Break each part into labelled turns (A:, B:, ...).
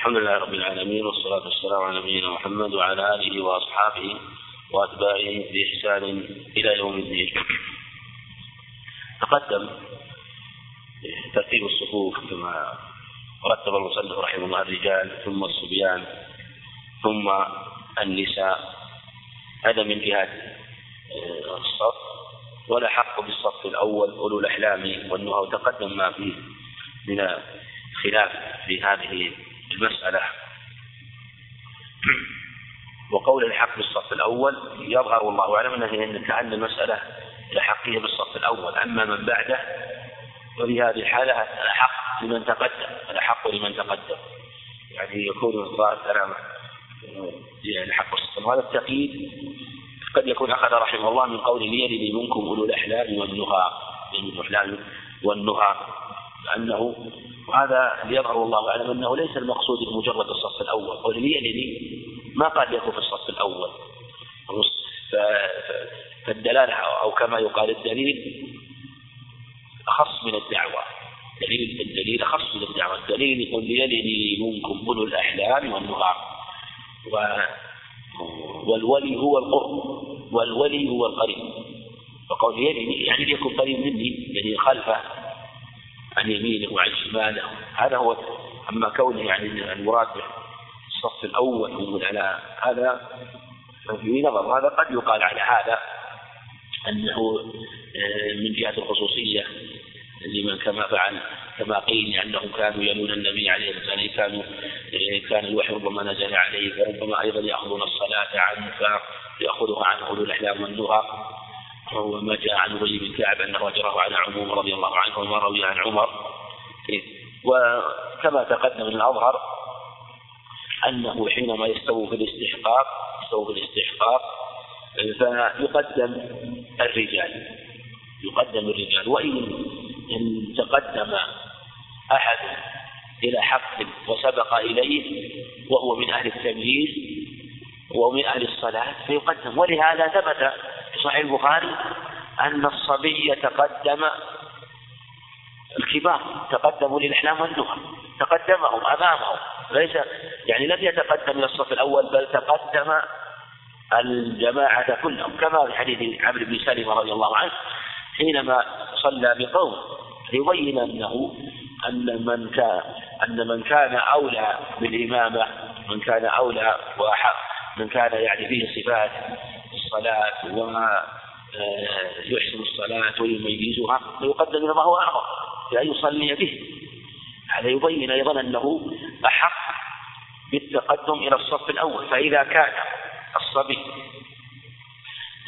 A: الحمد لله رب العالمين والصلاة والسلام على نبينا محمد وعلى آله وأصحابه وأتباعه بإحسان إلى يوم الدين. تقدم ترتيب الصفوف كما رتب المصنف رحمه الله الرجال ثم الصبيان ثم النساء. هذا من جهة آه، الصف. ولا حق بالصف الأول أولو الأحلام والنهى. وتقدم ما فيه من خلاف في هذه المسألة وقول الحق بالصف الأول يظهر والله أعلم أنه أن كأن المسألة لحقية بالصف الأول. أما من بعده وفي هذه الحالة الأحق لمن تقدم الأحق لمن تقدم. يعني يكون الظاهر كلامه يعني حق الصف وهذا التقييد قد يكون أخذ رحمه الله من قول ليلد منكم أولو الأحلام والنهى الأحلام والنهى. لأنه وهذا ليظهر الله أعلم أنه ليس المقصود بمجرد الصف الأول. قول ليلد ما قال يكون في الصف الأول؟ فالدلالة أو كما يقال الدليل أخص من الدعوة. دليل الدليل أخص من الدعوة. الدليل يقول ليلني منكم أولو الأحلام والنهار. و والولي هو القرب. والولي هو القريب. وقول يلني يعني ليكن قريب مني يعني خلفه. عن يمينه وعن شماله. هذا هو أما كونه يعني المراد الصف الأول على هذا في نظر. هذا قد يقال على هذا أنه آه، من جهة الخصوصية لمن كما فعل كما قيل أنهم كانوا يلون النبي عليه الصلاة والسلام كانوا آه، كان الوحي ربما نزل عليه وربما أيضا يأخذون الصلاة عنه فيأخذها عنه أولو الأحلام والنهى وما جاء عن أبي بن كعب أنه أجره على عموم رضي الله عنه وما روي عن عمر. وكما تقدم من الأظهر أنه حينما يستوي في الاستحقاق يستوي في الاستحقاق فيقدم الرجال. يقدم الرجال. وإن إن تقدم أحد إلى حق وسبق إليه وهو من أهل التمييز ومن أهل الصلاة فيقدم. ولهذا ثبت في صحيح البخاري أن الصبي تقدم الكبار تقدموا للإحلام والنهى تقدمهم أمامهم ليس يعني لم يتقدم إلى الصف الأول بل تقدم الجماعة كلهم كما في حديث عمرو بن سلمة رضي الله عنه حينما صلى بقوم ليبين أنه أن من كان أن من كان أولى بالإمامة من كان أولى وأحق من كان يعني فيه صفات الصلاة ويحسن آه، الصلاة ويميزها فيقدم إلى هو أعظم بأن يصلي به. هذا يبين أيضا أنه أحق بالتقدم إلى الصف الأول فإذا كان الصبي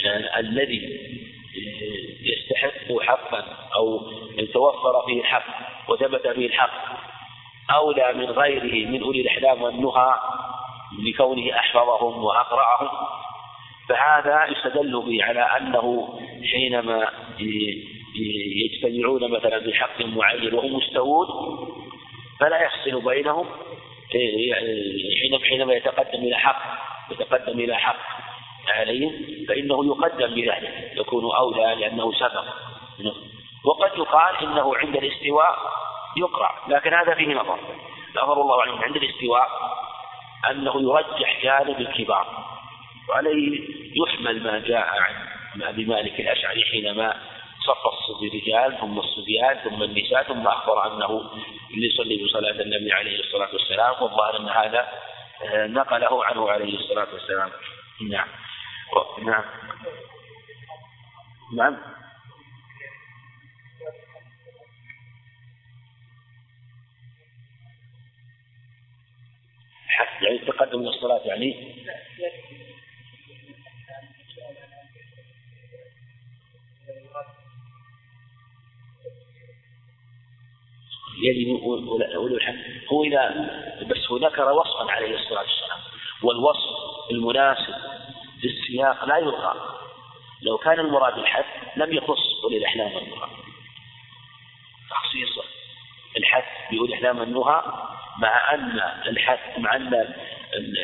A: آه، الذي آه، يستحق حقا أو توفر فيه الحق وثبت فيه الحق أولى من غيره من أولي الأحلام والنهى لكونه أحفظهم وأقرأهم فهذا يستدل به على أنه حينما يجتمعون مثلا في حق معين وهم مستوون فلا يحصل بينهم. حينما يتقدم إلى حق يتقدم إلى حق عليهم فإنه يقدم بذلك يكون أولى لأنه سبق. وقد يقال إنه عند الاستواء يقرأ لكن هذا فيه نظر. نظر الله عنه عند الاستواء أنه يرجح جانب الكبار. وعليه يحمل ما جاء عن أبي مالك الأشعري حينما صف الرجال ثم الصبيان ثم النساء ثم أخبر أنه يصلي بصلاة النبي عليه الصلاة والسلام والظاهر أن هذا آه، نقله عنه عليه الصلاة والسلام. نعم. نعم. نعم. يعني التقدم من الصلاة يعني؟ يلي أولو هو إذا بس هو ذكر وصفا عليه الصلاة والسلام. والوصف المناسب للسياق لا يلغى لو كان المراد الحد لم يخص أولي الأحلام والنهى. تخصيص الحد بأولي الأحلام والنهى مع أن الحد مع أن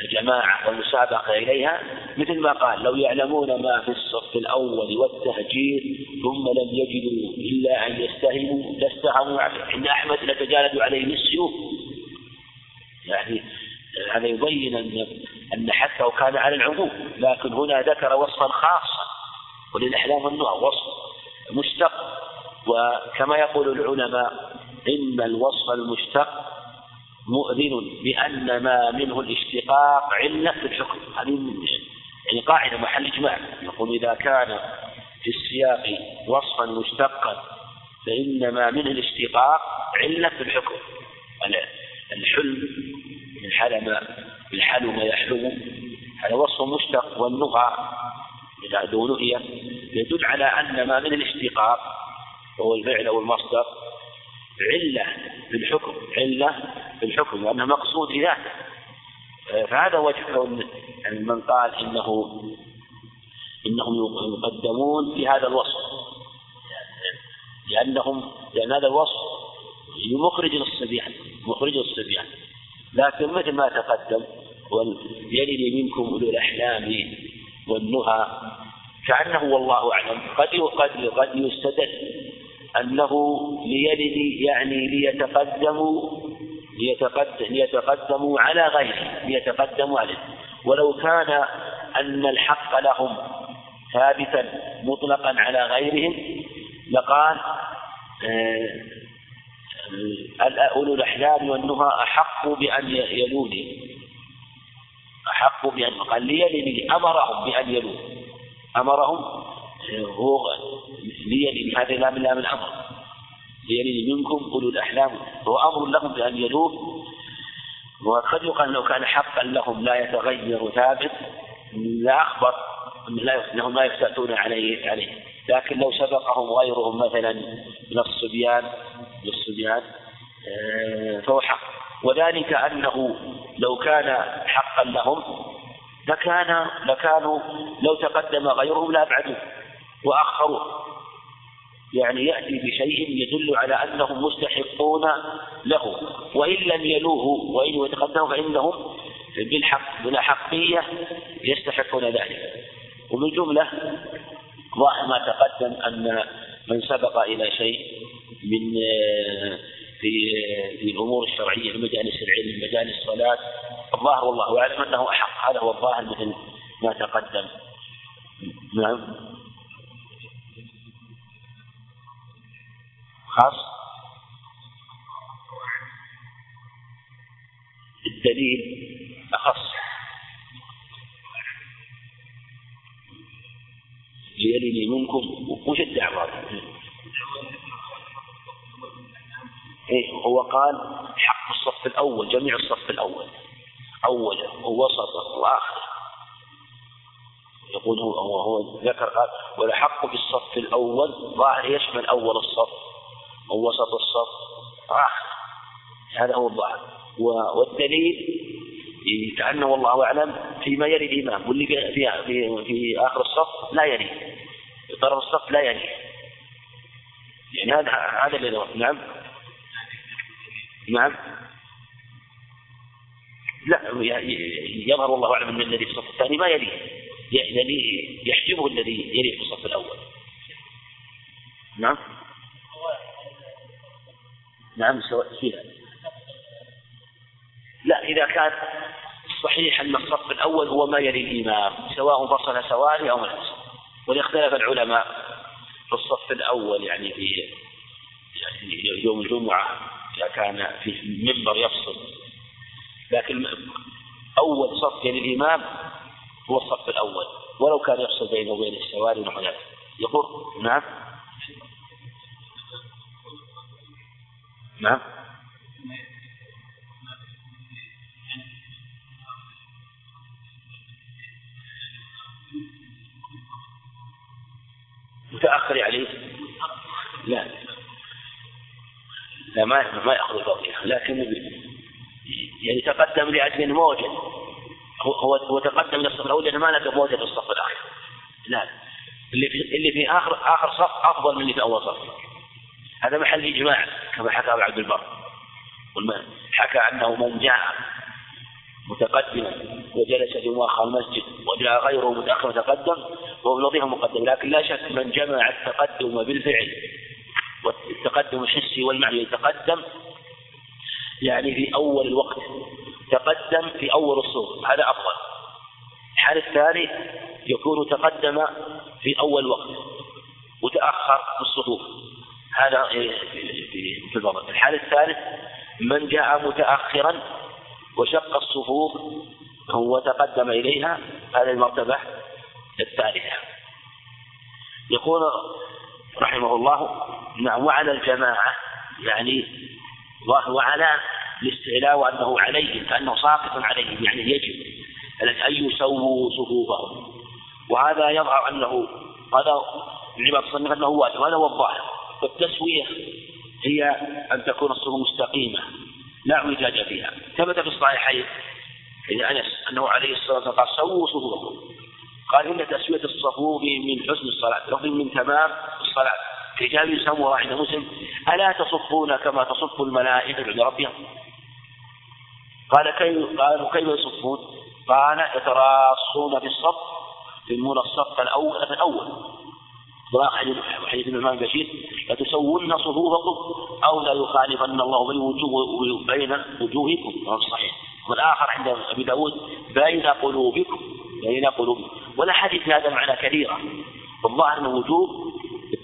A: الجماعة والمسابقة إليها مثل ما قال لو يعلمون ما في الصف الأول والتهجير ثم لم يجدوا إلا أن يستهموا لاستهموا عند أحمد لتجالدوا عليه بالسيوف يعني هذا يبين أن أن حثه كان على العموم. لكن هنا ذكر وصفا خاصا وللأحلام والنهى وصف مشتق. وكما يقول العلماء إن الوصف المشتق مؤذن بأن ما منه الاشتقاق علة في الحكم هذه يعني قاعدة محل إجماع. يقول إذا كان في السياق وصفا مشتقا فإن ما منه الاشتقاق علة في الحكم. الحلم من حلم الحلم يحلم. هذا وصف مشتق والنهى إذا دونهية يدل على أن ما من الاشتقاق وهو الفعل أو المصدر علة في الحكم. علة في الحكم وأنه مقصود لذاته فهذا وجه كون من قال إنه إنهم يقدمون في هذا الوصف. لأنهم لأن هذا الوصف مخرج للصبيان مخرج للصبيان. لكن مثل ما تقدم وليلد منكم أولو الأحلام والنهى كأنه والله أعلم. قد قد قد يستدل أنه ليلد يعني ليتقدموا ليتقدم ليتقدموا على غيره ليتقدموا عليه. ولو كان أن الحق لهم ثابتا مطلقا على غيرهم لقال آه، أولو الأحلام والنهى أحق بأن يلوني. أحق بأن قال ليلني أمرهم بأن يلوني أمرهم هو ليلي هذا لا من لا ليلي منكم أولو الأحلام. هو أمر لهم بأن يلوه. وقد يقال لو كان حقا لهم لا يتغير ثابت. لا أخبر. أنهم لا يفتأتون عليه عليه. لكن لو سبقهم غيرهم مثلا من الصبيان من الصبيان آه، فهو حق. وذلك أنه لو كان حقا لهم لكان لكانوا لو تقدم غيرهم لأبعدوه وأخروه. يعني يأتي بشيء يدل على أنهم مستحقون له. وإن لم يلوه وإن يتقدموا فإنهم بالحق بالأحقية يستحقون ذلك. ومن جملة ظاهر ما تقدم أن من سبق إلى شيء من في في الأمور الشرعية في مجالس العلم مجالس الصلاة الظاهر والله أعلم أنه أحق. هذا هو الظاهر مثل ما تقدم. نعم. خاص الدليل أخص. ليلني منكم وش الدعوة؟ إيه هو قال حق الصف الأول جميع الصف الأول. أولا ووسطا وآخر. يقول هو هو, ذكر قال والحق بالصف الأول ظاهر يشمل أول الصف. ووسط الصف آخر هذا هو الظاهر. والدليل كأنه والله أعلم فيما يلي الإمام واللي في في في آخر الصف لا يلي. في طرف الصف لا يلي. يعني هذا هذا اللي نعم. نعم. لا يظهر والله أعلم أن الذي في الصف الثاني ما يليه الذي يحجبه الذي يليه في الصف الأول. نعم. نعم سواء فيها. لا إذا كان صحيح أن الصف الأول هو ما يلي الإمام سواء فصل سواري أو من وليختلف العلماء في الصف الأول يعني في يعني يوم الجمعة إذا كان في منبر يفصل. لكن أول صف للإمام هو الصف الأول ولو كان يفصل بينه وبين السواري ونحو ذلك. يقول نعم؟ نعم. متأخر عليه لا. لا ما ما يأخذ الفضيلة لكن يعني تقدم لأجل موجد. هو هو تقدم للصف الأول لأنه ما لقى موجد في الصف الآخر. لا. اللي في اللي في آخر آخر صف أفضل من اللي في أول صف. هذا محل إجماع كما حكى أبو عبد البر. حكى أنه من جاء متقدما وجلس في مؤخر المسجد وجاء غيره متأخر وتقدم وهو بنظيفه مقدم لكن لا شك من جمع التقدم بالفعل والتقدم الحسي والمعنوي يتقدم يعني في أول الوقت تقدم في أول الصف هذا أفضل. الحال الثاني يكون تقدم في أول وقت وتأخر في الصفوف. هذا في الفضل الحال الثالث من جاء متأخرا وشق الصفوف وتقدم إليها هذه المرتبة الثالثة. يقول رحمه الله نعم وعلى الجماعة يعني وعلى الاستعلاء وأنه عليهم كأنه ساقط عليهم يعني يجب أن يسووا صفوفهم. وهذا يظهر أنه هذا العباد الصنف أنه واجب هذا هو الظاهر. والتسوية هي أن تكون الصفوف مستقيمة لا اعوجاج فيها. ثبت في الصحيحين عند أنس أنه عليه الصلاة والسلام قال سووا صفوفكم. قال إن تسوية الصفوف من حسن الصلاة لفظ من تمام الصلاة. رجال يسموا عند مسلم ألا تصفون كما تصف الملائكة عند ربهم؟ قال كيف قالوا كيف يصفون؟ قال يتراصون في الصف يلمون الصف الأول الأول. حديث الإمام بشير لتسون صفوفكم أو لا يخالفن الله بين بين وجوهكم. صحيح. والآخر عند أبي داود بين قلوبكم. بين قلوبكم. والأحاديث في هذا المعنى كثيرة والظاهر أنه وجوب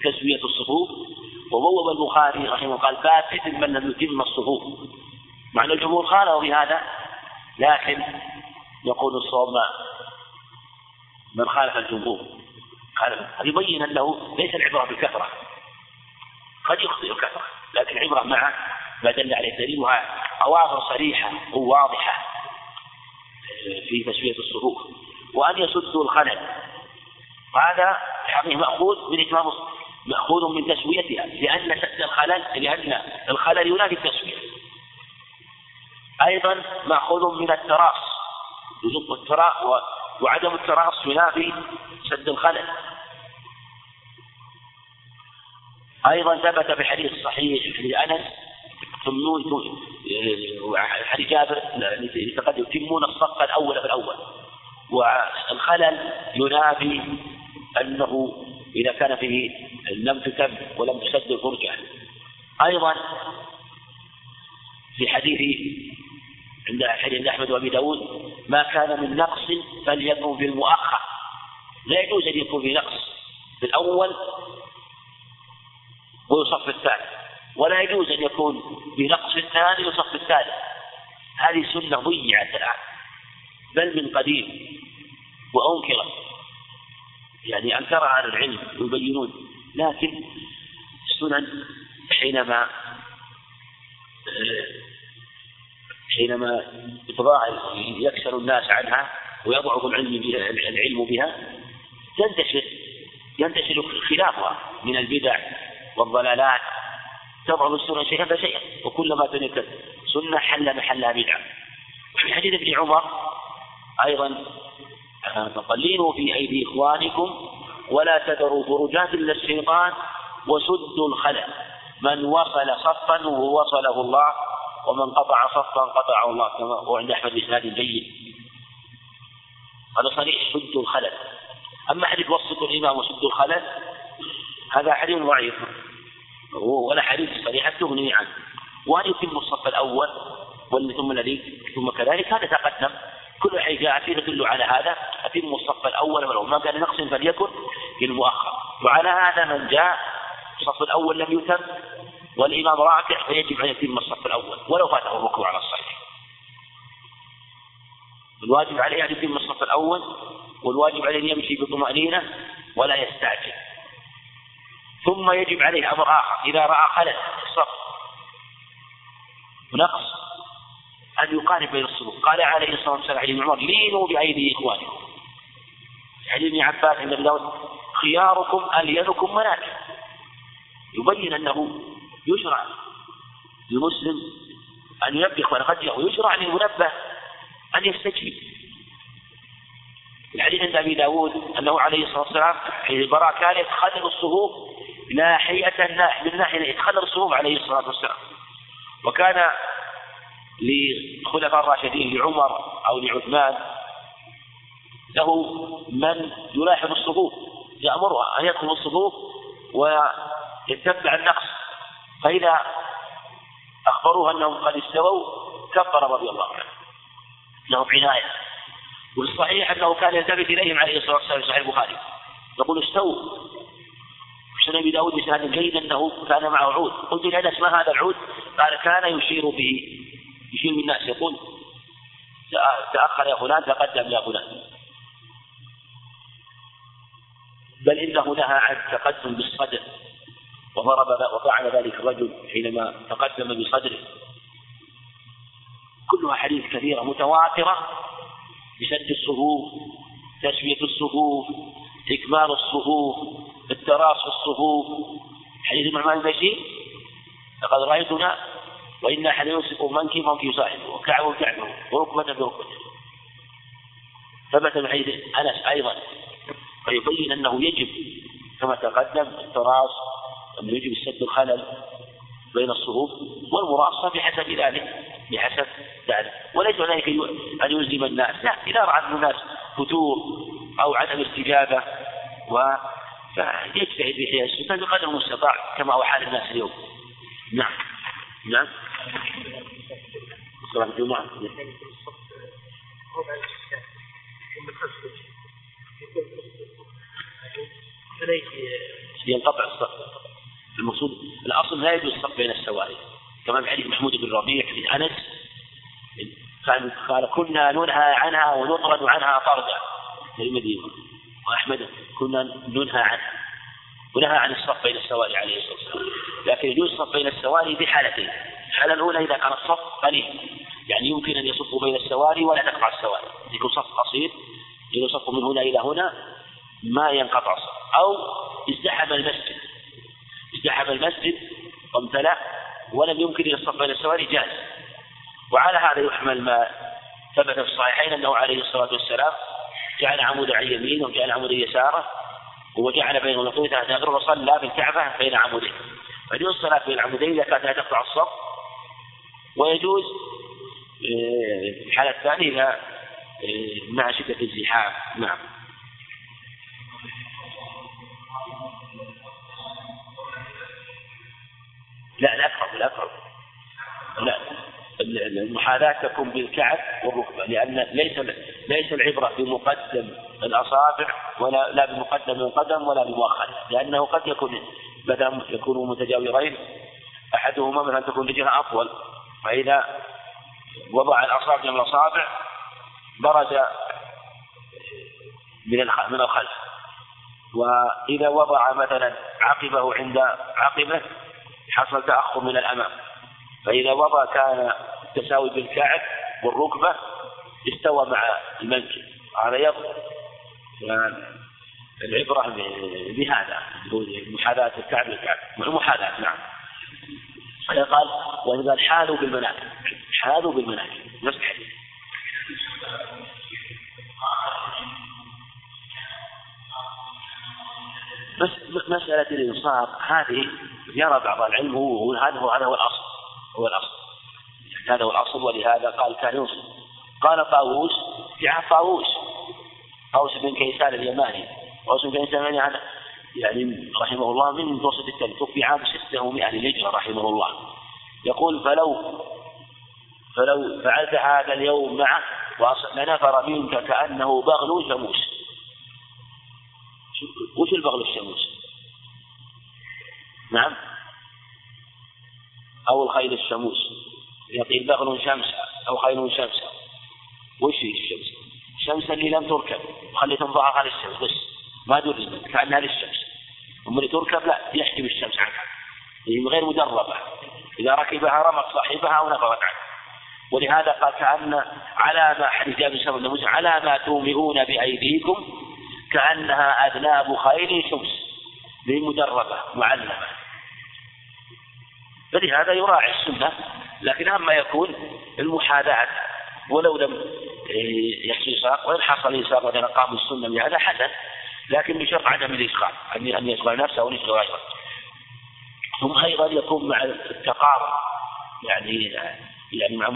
A: تسوية الصفوف. وبوب البخاري رحمه قال باب من لم يتم الصفوف. مع أن الجمهور خالفوا في هذا لكن يقول الصواب من خالف الجمهور. هذا يبين أنه ليس العبرة بالكثرة. قد يخطئ الكثرة لكن العبرة مع ما دل عليه الدليل أواصر صريحة وواضحة في تسوية الصفوف وأن يسدوا الخلل. وهذا الحقيقة مأخوذ من إتمام مأخوذ من تسويتها لأن سد الخلل لأن الخلل ينافي التسوية. أيضا مأخوذ من التراص وعدم التراص ينافي سد الخلل. أيضا ثبت في حديث صحيح لأنس تمنون حديث جابر يتقدم يتمون الصف الأول في الأول. والخلل ينافي أنه إذا كان فيه لم تتم ولم تسد الفرجة. أيضا في حديث عند حديث أحمد وأبي داود ما كان من نقص فليكن في المؤخر لا يجوز أن يكون في نقص في الأول ويصف الثاني ولا يجوز أن يكون بنقص في الثاني ويصف الثالث. هذه سنة ضيعت الآن. بل من قديم وأنكرت يعني أنكرها أهل العلم يبينون. لكن السنن حينما حينما يتضاعف يكسر الناس عنها ويضعف العلم بها العلم بها تنتشر ينتشر خلافها من البدع. والضلالات. تضعف السنة شيئا فشيئا وكلما تنكت سنة حل محلها بدعة. وفي حديث ابن عمر أيضا فقللوا في أيدي إخوانكم ولا تذروا فرجات إلا الشيطان وسدوا الخلل. من وصل صفا ووصله الله ومن قطع صفا قطعه الله كما هو عند أحمد بإسناد جيد. هذا صريح سدوا الخلل. أما حديث وسطوا الإمام وسدوا الخلل هذا حديث ضعيف. ولا حديث صريحة تغني عنه. وأن يتم الصف الأول ثم الذي؟ ثم كذلك؟ هذا تقدم. كل حي جاء فيه تدل على هذا. أتم الصف الأول والأول ما كان نقص فليكن للمؤخر. وعلى هذا من جاء الصف الأول لم يتم والإمام راكع فيجب أن يتم الصف الأول ولو فاته الركوع على الصحيح. الواجب عليه أن يتم الصف الأول والواجب عليه أن يمشي بطمأنينة ولا يستعجل. ثم يجب عليه أمر آخر. إذا رأى خلل في الصف ونقص أن يقارب بين الصفوف قال عليه الصلاة والسلام علي بن عمر لينوا بأيدي إخوانكم. حديث ابن عباس عند ابن خياركم ألينكم مناكب يبين أنه يشرع للمسلم أن ينبه ولقد ويشرع للمنبه أن يستجيب. الحديث عند أبي داود أنه عليه الصلاة والسلام حين البراء كان يتخلل الصفوف ناحية من ناحية يتخلل الصفوف عليه الصلاة والسلام. وكان لخلفاء الراشدين لعمر أو لعثمان له من يلاحظ الصفوف يأمرها أن يدخل الصفوف ويتبع النقص. فإذا أخبروه أنهم قد استووا كبر رضي الله عنه. لهم عناية. والصحيح أنه كان يلتفت إليهم عليه الصلاة والسلام في صحيح البخاري. يقول استووا. سنن أبي داود بسند جيد أنه كان معه عود. قلت لانس ما هذا العود؟ قال كان يشير به يشير بالناس يقول تأخر يا فلان تقدم يا فلان. بل إنه نهى عن التقدم بالصدر وضرب وفعل ذلك الرجل حينما تقدم بصدره. كلها حديث كثيرة متواترة بسد الصفوف تسوية الصفوف إكمال الصفوف التراص في الصفوف حديث النعمان البشير؟ لقد رأيتنا وإن أحد يمسك منكي منكي صاحبه وكعبه كعبه وركبة بركبته ثبت من حديث أنس أيضا فيبين أنه يجب كما تقدم التراص أنه يجب السد الخلل بين الصفوف والمراصة بحسب ذلك بحسب ذلك. وليس ذلك أن يلزم الناس. لا إذا رأى الناس فتور أو عدم استجابة و فيجتهد في حياة السنة بقدر المستطاع كما هو حال الناس اليوم. نعم. نعم. صلاة الجمعة. ينقطع الصف. المقصود الأصل لا يجوز الصف بين السواري كما في حديث محمود بن ربيع في أنس. قال كنا ننهى عنها ونطرد عنها طردا. في المدينة. وأحمد كنا ننهى عنها ونهى عن الصف بين السواري عليه الصلاة والسلام. لكن يجوز الصف بين السواري بحالتين الحالة الأولى إذا كان الصف قليل يعني يمكن أن يصفوا بين السواري ولا تقطع السواري. يكون صف قصير يصف من هنا إلى هنا ما ينقطع الصف. أو ازدحم المسجد ازدحم المسجد وامتلأ ولم يمكن أن الصف بين السواري جاز. وعلى هذا يحمل ما ثبت في الصحيحين أنه عليه الصلاة والسلام جعل عمودا عن يمينه وجعل عمودا يساره وجعل بين النقيض تحت وصلى بالكعبة بين عمودين. فيجوز الصلاة بين العمودين إذا كانت لا تقطع الصف. ويجوز آه، في الحالة الثانية إذا آه، مع شدة الزحام. نعم. لا الأقرب الأقرب لا. المحاذاة تكون بالكعب والركبة لأن ليس ليس العبرة بمقدم الأصابع ولا لا بمقدم القدم ولا بمؤخر لأنه قد يكون بدل يكونوا متجاورين أحدهما مثلا تكون رجلها أطول فإذا وضع الأصابع من الأصابع برز من من الخلف. وإذا وضع مثلا عقبه عند عقبه حصل تأخر من الأمام. فإذا وضع كان التساوي بالكعب والركبة استوى مع المنكب هذا يضرب العبرة بهذا محاذاة الكعب بالكعب محاذاة نعم. قال وإذا حالوا بالمناكب. حالوا بالمناكب. نفس الحديث. مسألة الإنصاف هذه يرى بعض العلم هو هذا هو هذا هو الأصل. هو الأصل. هذا هو الأصل ولهذا قال كان ينصف قال طاووس في عهد طاووس. طاووس بن كيسان اليماني. طاووس بن كيسان اليماني يعني رحمه الله من متوسط التاريخ. في عام 600 للهجرة رحمه الله. يقول فلو فلو فعلت هذا اليوم معه لنفر منك كأنه بغل شموس وش البغل الشموس؟ نعم. أو الخيل الشموس. يقيل بغل شمس أو خيل شمس. وش هي الشمس؟ الشمس اللي لم تركب. وخلي تنضعها على الشمس بس. ما درجت كأنها للشمس أما اللي تركب لا يحجب الشمس عنها. هي غير مدربة. إذا ركبها رمت صاحبها أو نفرت عنه ولهذا قال كأن على ما حديث جابر بن على ما تومئون بأيديكم كأنها أذناب خيل شمس. مدربة معلمة. فلهذا يراعي السنة لكن أما يكون المحاذاة ولو لم يحصل ساق وإن حصل إساق مثلا قام السنة بهذا حسن لكن بشرط عدم الإشغال أن يشغل نفسه أو يشغل غيره ثم أيضا يكون مع التقارب يعني يعني مع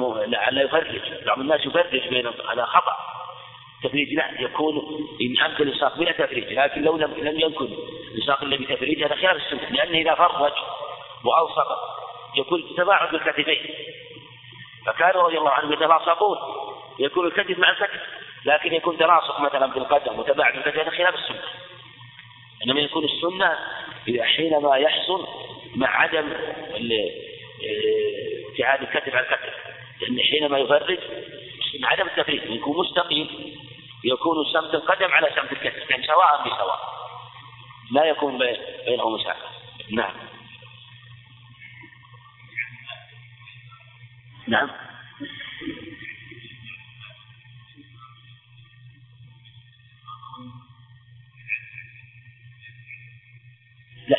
A: لا يفرج بعض الناس يفرج بين هذا خطأ. تفريج لا يكون إن أمكن الإساق بلا تفريج لكن لو لم لم يمكن الإساق إلا بتفريج هذا خلاف السنة لأنه إذا فرج وألصق يكون تباعد بالكتفين فكانوا رضي الله عنهم يتلاصقون. يكون الكتف مع الكتف لكن يكون تلاصق مثلا في القدم وتباعد الكتف هذا خلاف السنة. إنما يكون السنة إذا حينما يحصل مع عدم ابتعاد الكتف عن الكتف لأن حينما يفرج مع عدم التفريق يكون مستقيم يكون سمت القدم على سمت الكتف يعني سواء بسواء. لا يكون بينهم مسافة. نعم. نعم. لا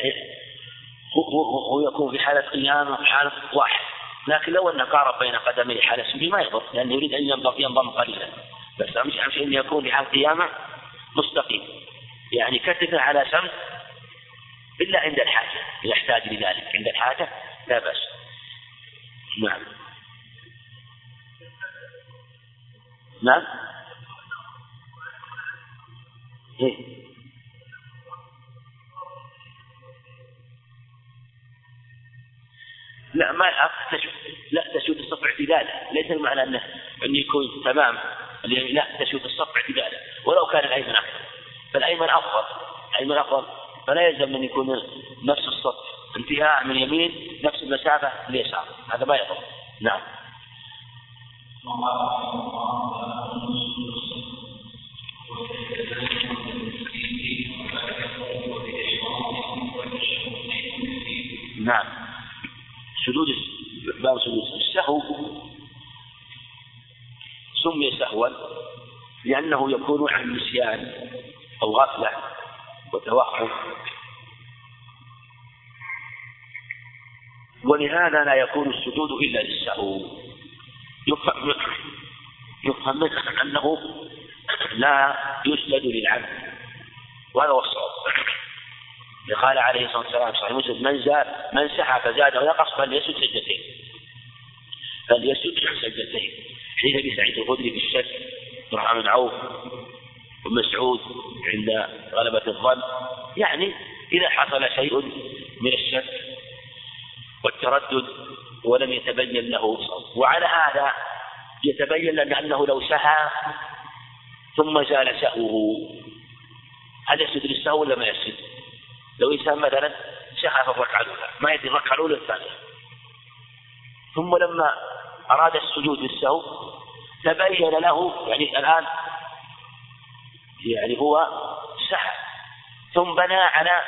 A: هو, هو يكون في حالة قيام وفي حالة واحد. لكن لو أنه قارب بين قدمي حالة سجود ما يضر لأنه يريد أن ينضم قليلا. بس أهم شيء أن يكون في حال قيامة مستقيم. يعني كتفه على سمت إلا عند الحاجة. إذا احتاج لذلك. عند الحاجة لا بأس. نعم. نعم. إيه؟ لا ما تشوف لا تشوف الصف اعتدالا ليس المعنى انه انه يكون تمام. لا تشوف الصف اعتدالا ولو كان الأيمن أكثر فالأيمن أفضل. الأيمن أفضل. فلا يلزم أن يكون نفس الصف انتهاء من اليمين نفس المسافة اليسار هذا ما يضر. نعم. نعم. سجود باب سجود السهو سمي سهوا لأنه يكون عن نسيان أو غفلة وتوهم ولهذا لا يكون السجود إلا للسهو. يفهم يفهم منه أنه لا يسجد للعبد وهذا هو الصواب. قال عليه الصلاة والسلام صحيح مسلم من زاد من سحى فزاد ونقص فليسجد سجدتين. فليسجد سجدتين. حديث أبي سعيد الخدري في الشك عبد بن عوف ومسعود عند غلبة الظن. يعني إذا حصل شيء من الشك والتردد ولم يتبين له. وعلى هذا يتبين لنا أنه لو سهى ثم زال سهوه. هل يسجد للسهو ولا ما يسجد؟ لو إنسان مثلا سهى في الركعة الأولى. ما يدري الركعة الأولى الثانية. ثم لما أراد السجود للسهو تبين له يعني الآن يعني هو سهى ثم بنى على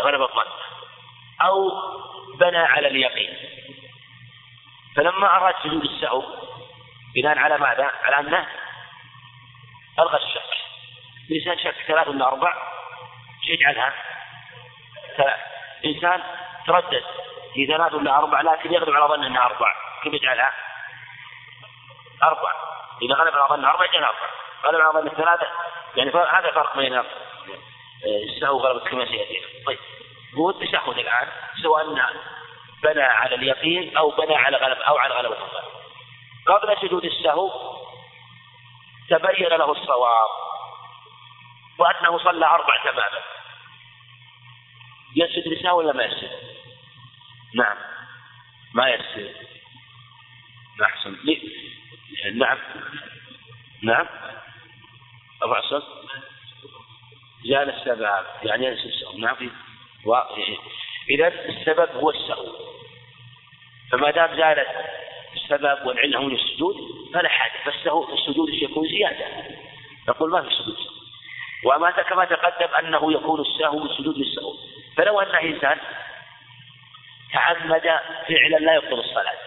A: غلب الظن أو بنى على اليقين. فلما أراد سجود السهو بناء على ماذا؟ على أنه ألغى الشك الإنسان شك ثلاث ولا أربع يجعلها؟ ثلاث إنسان تردد. في ثلاث ولا أربع لكن يغلب على ظن أنها أربع. كيف يجعلها؟ أربع. إذا غلب على ظن أربع يجعلها أربع. غلب على ظن الثلاثة يعني هذا فرق بين السهو وغلبة كما سيأتي. طيب هو التشهد الآن سواء بنى على اليقين أو بنى على غلبة أو على غلبة الظن قبل سجود السهو تبين له الصواب وأنه صلى أربع تماما. يسجد لسهو ولا ما يسجد؟ نعم. ما يسجد. أحسن. نعم. نعم. أبو عصر زال السبب يعني ينسى في و... إذا السبب هو السهو. فما دام زالت السبب والعلة من السجود فلا حاجة. فالسهو السجود يكون زيادة. نقول ما في سجود. وما كما تقدم أنه يكون السهو بالسجود للسهو. فلو أن إنسان تعمد فعلا لا يبطل الصلاة.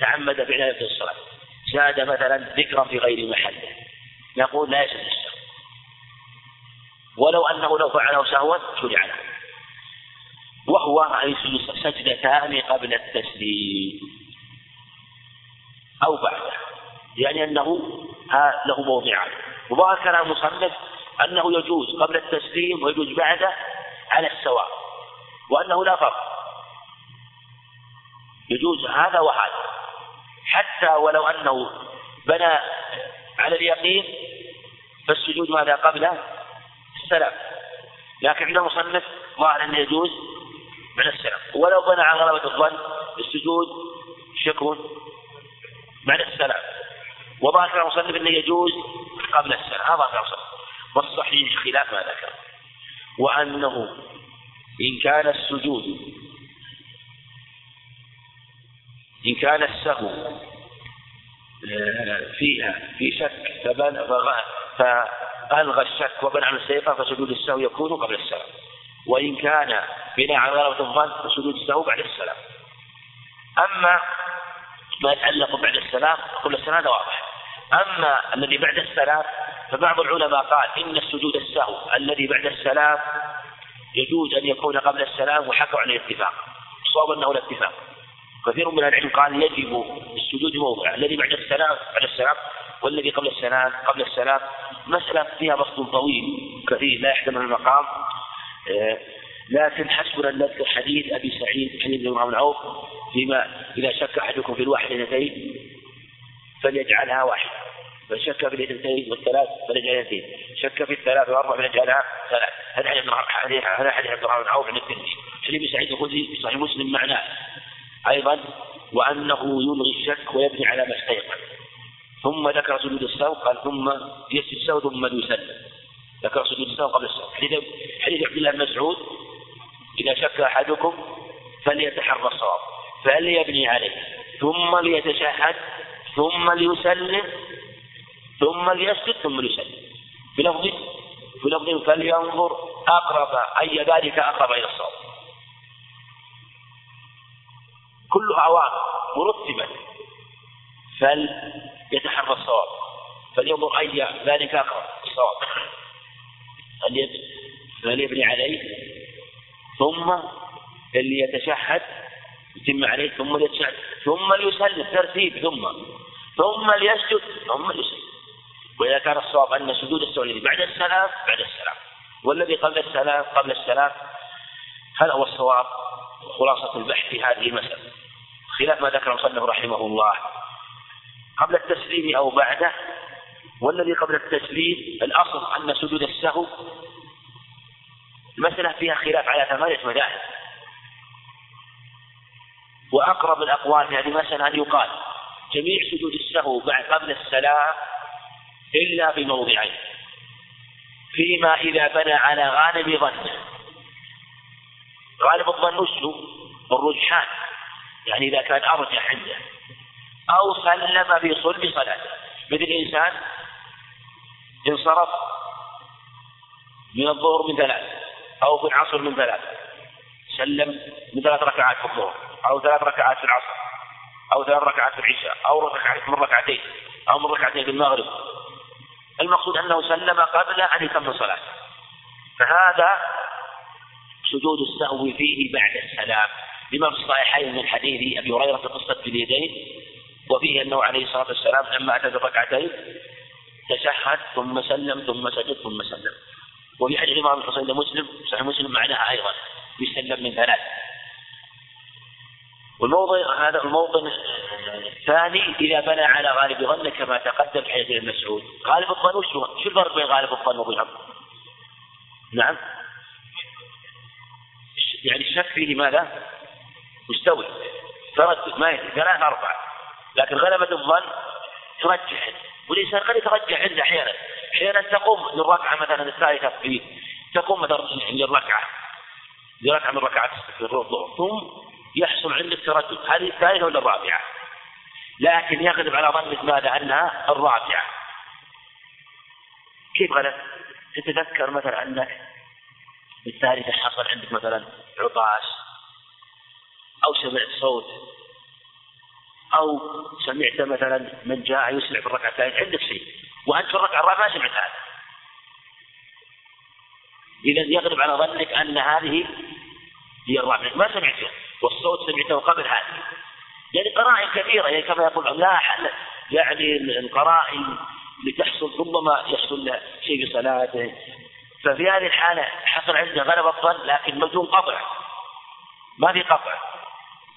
A: تعمد فعلا لا يبطل الصلاة. زاد مثلا ذكرا في غير محله نقول لا يجوز السهو. ولو أنه لو فعله سهوا شرع له. وهو سجدتان قبل التسليم. أو بعده يعني أنه له موضعان. وظاهر كلام المصنف أنه يجوز قبل التسليم ويجوز بعده على السواء. وأنه لا فرق. يجوز هذا وهذا. حتى ولو أنه بنى على اليقين فالسجود ماذا قبل السلام. لكن عند المصنف ظاهر أنه يجوز بعد السلام ولو بنى على غلبة الظن السجود شكر بعد السلام وظاهر المصنف إنه يجوز قبل السلام هذا ظاهر المصنف. والصحيح خلاف ما ذكر. وأنه إن كان السجود إن كان السهو آه، فيها في شك فألغى الشك وبنى عن السيقة فسجود السهو يكون قبل السلام وإن كان بناء على غلبة الظن فسجود السهو بعد السلام. أما ما يتعلق بعد السلام قبل السلام واضح. أما الذي بعد السلام فبعض العلماء قال إن السجود السهو الذي بعد السلام يجوز أن يكون قبل السلام وحكوا على الاتفاق. الصواب أنه الاتفاق كثير من العلم قال يجب السجود موضع. الذي بعد السلام بعد السلام والذي قبل السلام قبل السلام. مسألة فيها بسط طويل كثير لا يحتمل المقام. لكن حسبنا أن نذكر حديث أبي سعيد حديث بن عوف فيما إذا شك أحدكم في الواحد اثنتين فليجعلها واحدة. فان شك في الاثنتين والثلاث فليجعلها اثنتين. شك في الثلاث والأربع فليجعلها ثلاث. هذا حديث هذا حديث عبد الرحمن عوف عن الترمذي؟ حديث ابي سعيد الخدري في صحيح مسلم معناه أيضا وأنه يلغي الشك ويبني على ما استيقن ثم ذكر سجود السهو قال ثم يسجد السهو ثم يسلم. ذكر سجود السهو قبل السهو حديث حديث عبد الله بن مسعود إذا شك أحدكم فليتحرى الصواب فليبني عليه ثم ليتشهد ثم ليسلم ثم ليسجد ثم ليسلم. في لفظ في لفظ فلينظر أقرب أي ذلك أقرب إلى الصواب. كلها أوامر مرتبة. فليتحرى الصواب فلينظر أي ذلك أقرب الصواب. فليبني عليه ثم ليتشهد يتم عليه ثم ليتشهد ثم ليسلم ترتيب ثم ثم ليسجد ثم ليسلم وإذا كان الصواب أن سجود السهو بعد السلام بعد السلام. والذي قبل السلام قبل السلام هذا هو الصواب خلاصة البحث في هذه المسألة. خلاف ما ذكر المصنف رحمه الله. قبل التسليم أو بعده والذي قبل التسليم الأصل أن سجود السهو المسألة فيها خلاف على ثمانية مذاهب وأقرب الأقوال في هذه المسألة أن يقال جميع سجود السهو بعد قبل السلام إلا بموضعين. فيما إذا بنى على غالب ظنه. غالب الظن وش الرجحان. يعني إذا كان أرجح عنده. أو سلم في صلب صلاته. مثل إنسان انصرف من الظهر من ثلاث أو في العصر من ثلاث. سلم من ثلاث ركعات في الظهر أو ثلاث ركعات في العصر أو ثلاث ركعات في العشاء أو ركعات من ركعتين أو من ركعتين في المغرب. المقصود أنه سلم قبل أن يكمل صلاته. فهذا سجود السهو فيه بعد السلام. لما في الصحيحين من حديث أبي هريرة في قصة اليدين وفيه أنه عليه الصلاة والسلام لما أتى بركعتين تشهد ثم سلم ثم سجد ثم سلم. وفي حديث الإمام الحسين مسلم صحيح مسلم معناها أيضا يسلم من ثلاث. والموضع هذا الموطن الثاني إذا بنى على غالب ظنه كما تقدم في حديث ابن مسعود. غالب الظن وش شو الفرق بين غالب الظن والظن؟ نعم. يعني الشك فيه ماذا؟ مستوي. تردد ما ثلاث أربعة. لكن غلبة الظن ترجح. والإنسان قد يترجح عنده أحيانا أحيانا تقوم للركعة مثلا الثالثة في تقوم مثلا للركعة لركعة من ركعات الظهر ثم يحصل عندك تردد هذه الثالثة ولا الرابعة؟ لكن يغلب على ظنك ماذا؟ أنها الرابعة كيف غلب؟ تتذكر مثلا أنك الثالثة حصل عندك مثلا عطاس أو سمعت صوت أو سمعت مثلا من جاء يسمع في الركعة الثالثة عندك شيء. وأنت في الركعة الرابعة ما سمعت هذا. إذا يغلب على ظنك أن هذه هي الرابعة. ما سمعت والصوت سمعته قبل هذه. يعني قرائن كثيرة يعني كما يقول لا حل يعني القرائن لتحصل ربما يحصل شيء في صلاته. ففي هذه الحالة حصل عنده غلبة الظن لكن بدون قطع. ما في قطع.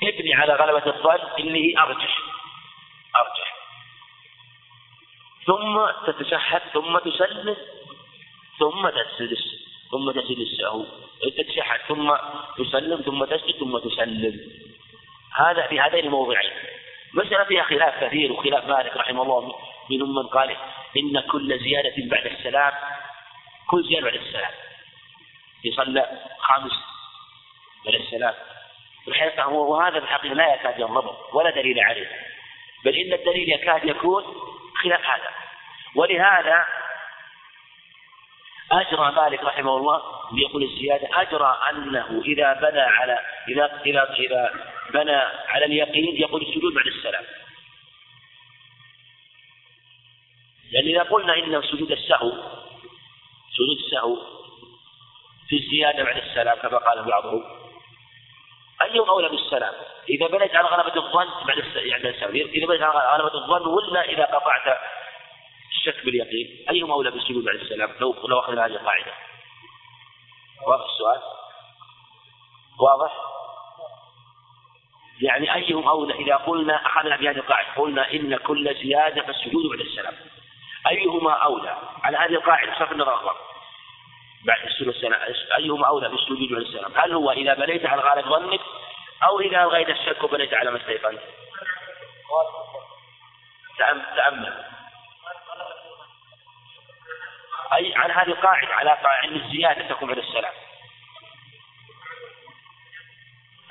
A: ابني على غلبة الظن اللي هي أرجح. أرجح. ثم تتشهد ثم تسلم ثم تسجد ثم تسجد السهو تتشهد ثم تسلم ثم تسجد ثم تسلم. هذا في هذين الموضعين. مسألة فيها خلاف كثير وخلاف مالك رحمه الله منهم من قال إن كل زيادة بعد السلام كل زيادة بعد السلام. يصلى خامس بعد السلام. الحقيقة هو وهذا الحقيقة لا يكاد ينضبط ولا دليل عليه. بل إن الدليل يكاد يكون خلاف هذا. ولهذا أجرى مالك رحمه الله ليقول الزيادة أجرى أنه إذا بنى على إذا إذا إذا بنى على اليقين يقول السجود بعد السلام. لأن إذا قلنا إن سجود السهو سجود السهو في الزيادة بعد السلام كما قال بعضهم أيهم أولى بالسلام؟ إذا بنيت على غلبة الظن بعد يعني السلام إذا بنيت على غلبة الظن ولا إذا قطعت الشك باليقين أيهم أولى بالسجود بعد السلام لو لو أخذنا هذه القاعدة واضح السؤال؟ واضح؟ يعني أيهم أولى إذا قلنا أخذنا بهذه القاعدة قلنا إن كل زيادة فالسجود بعد السلام أيهما أولى على هذه القاعدة صرف النظر بعد السلام أيهما أولى بالسجود السلام هل هو إذا بنيت على غالب ظنك أو إذا ألغيت الشك وبنيت على ما استيقنت؟ تأمل. أي عن هذه القاعدة على قاعدة الزيادة تكون بعد السلام.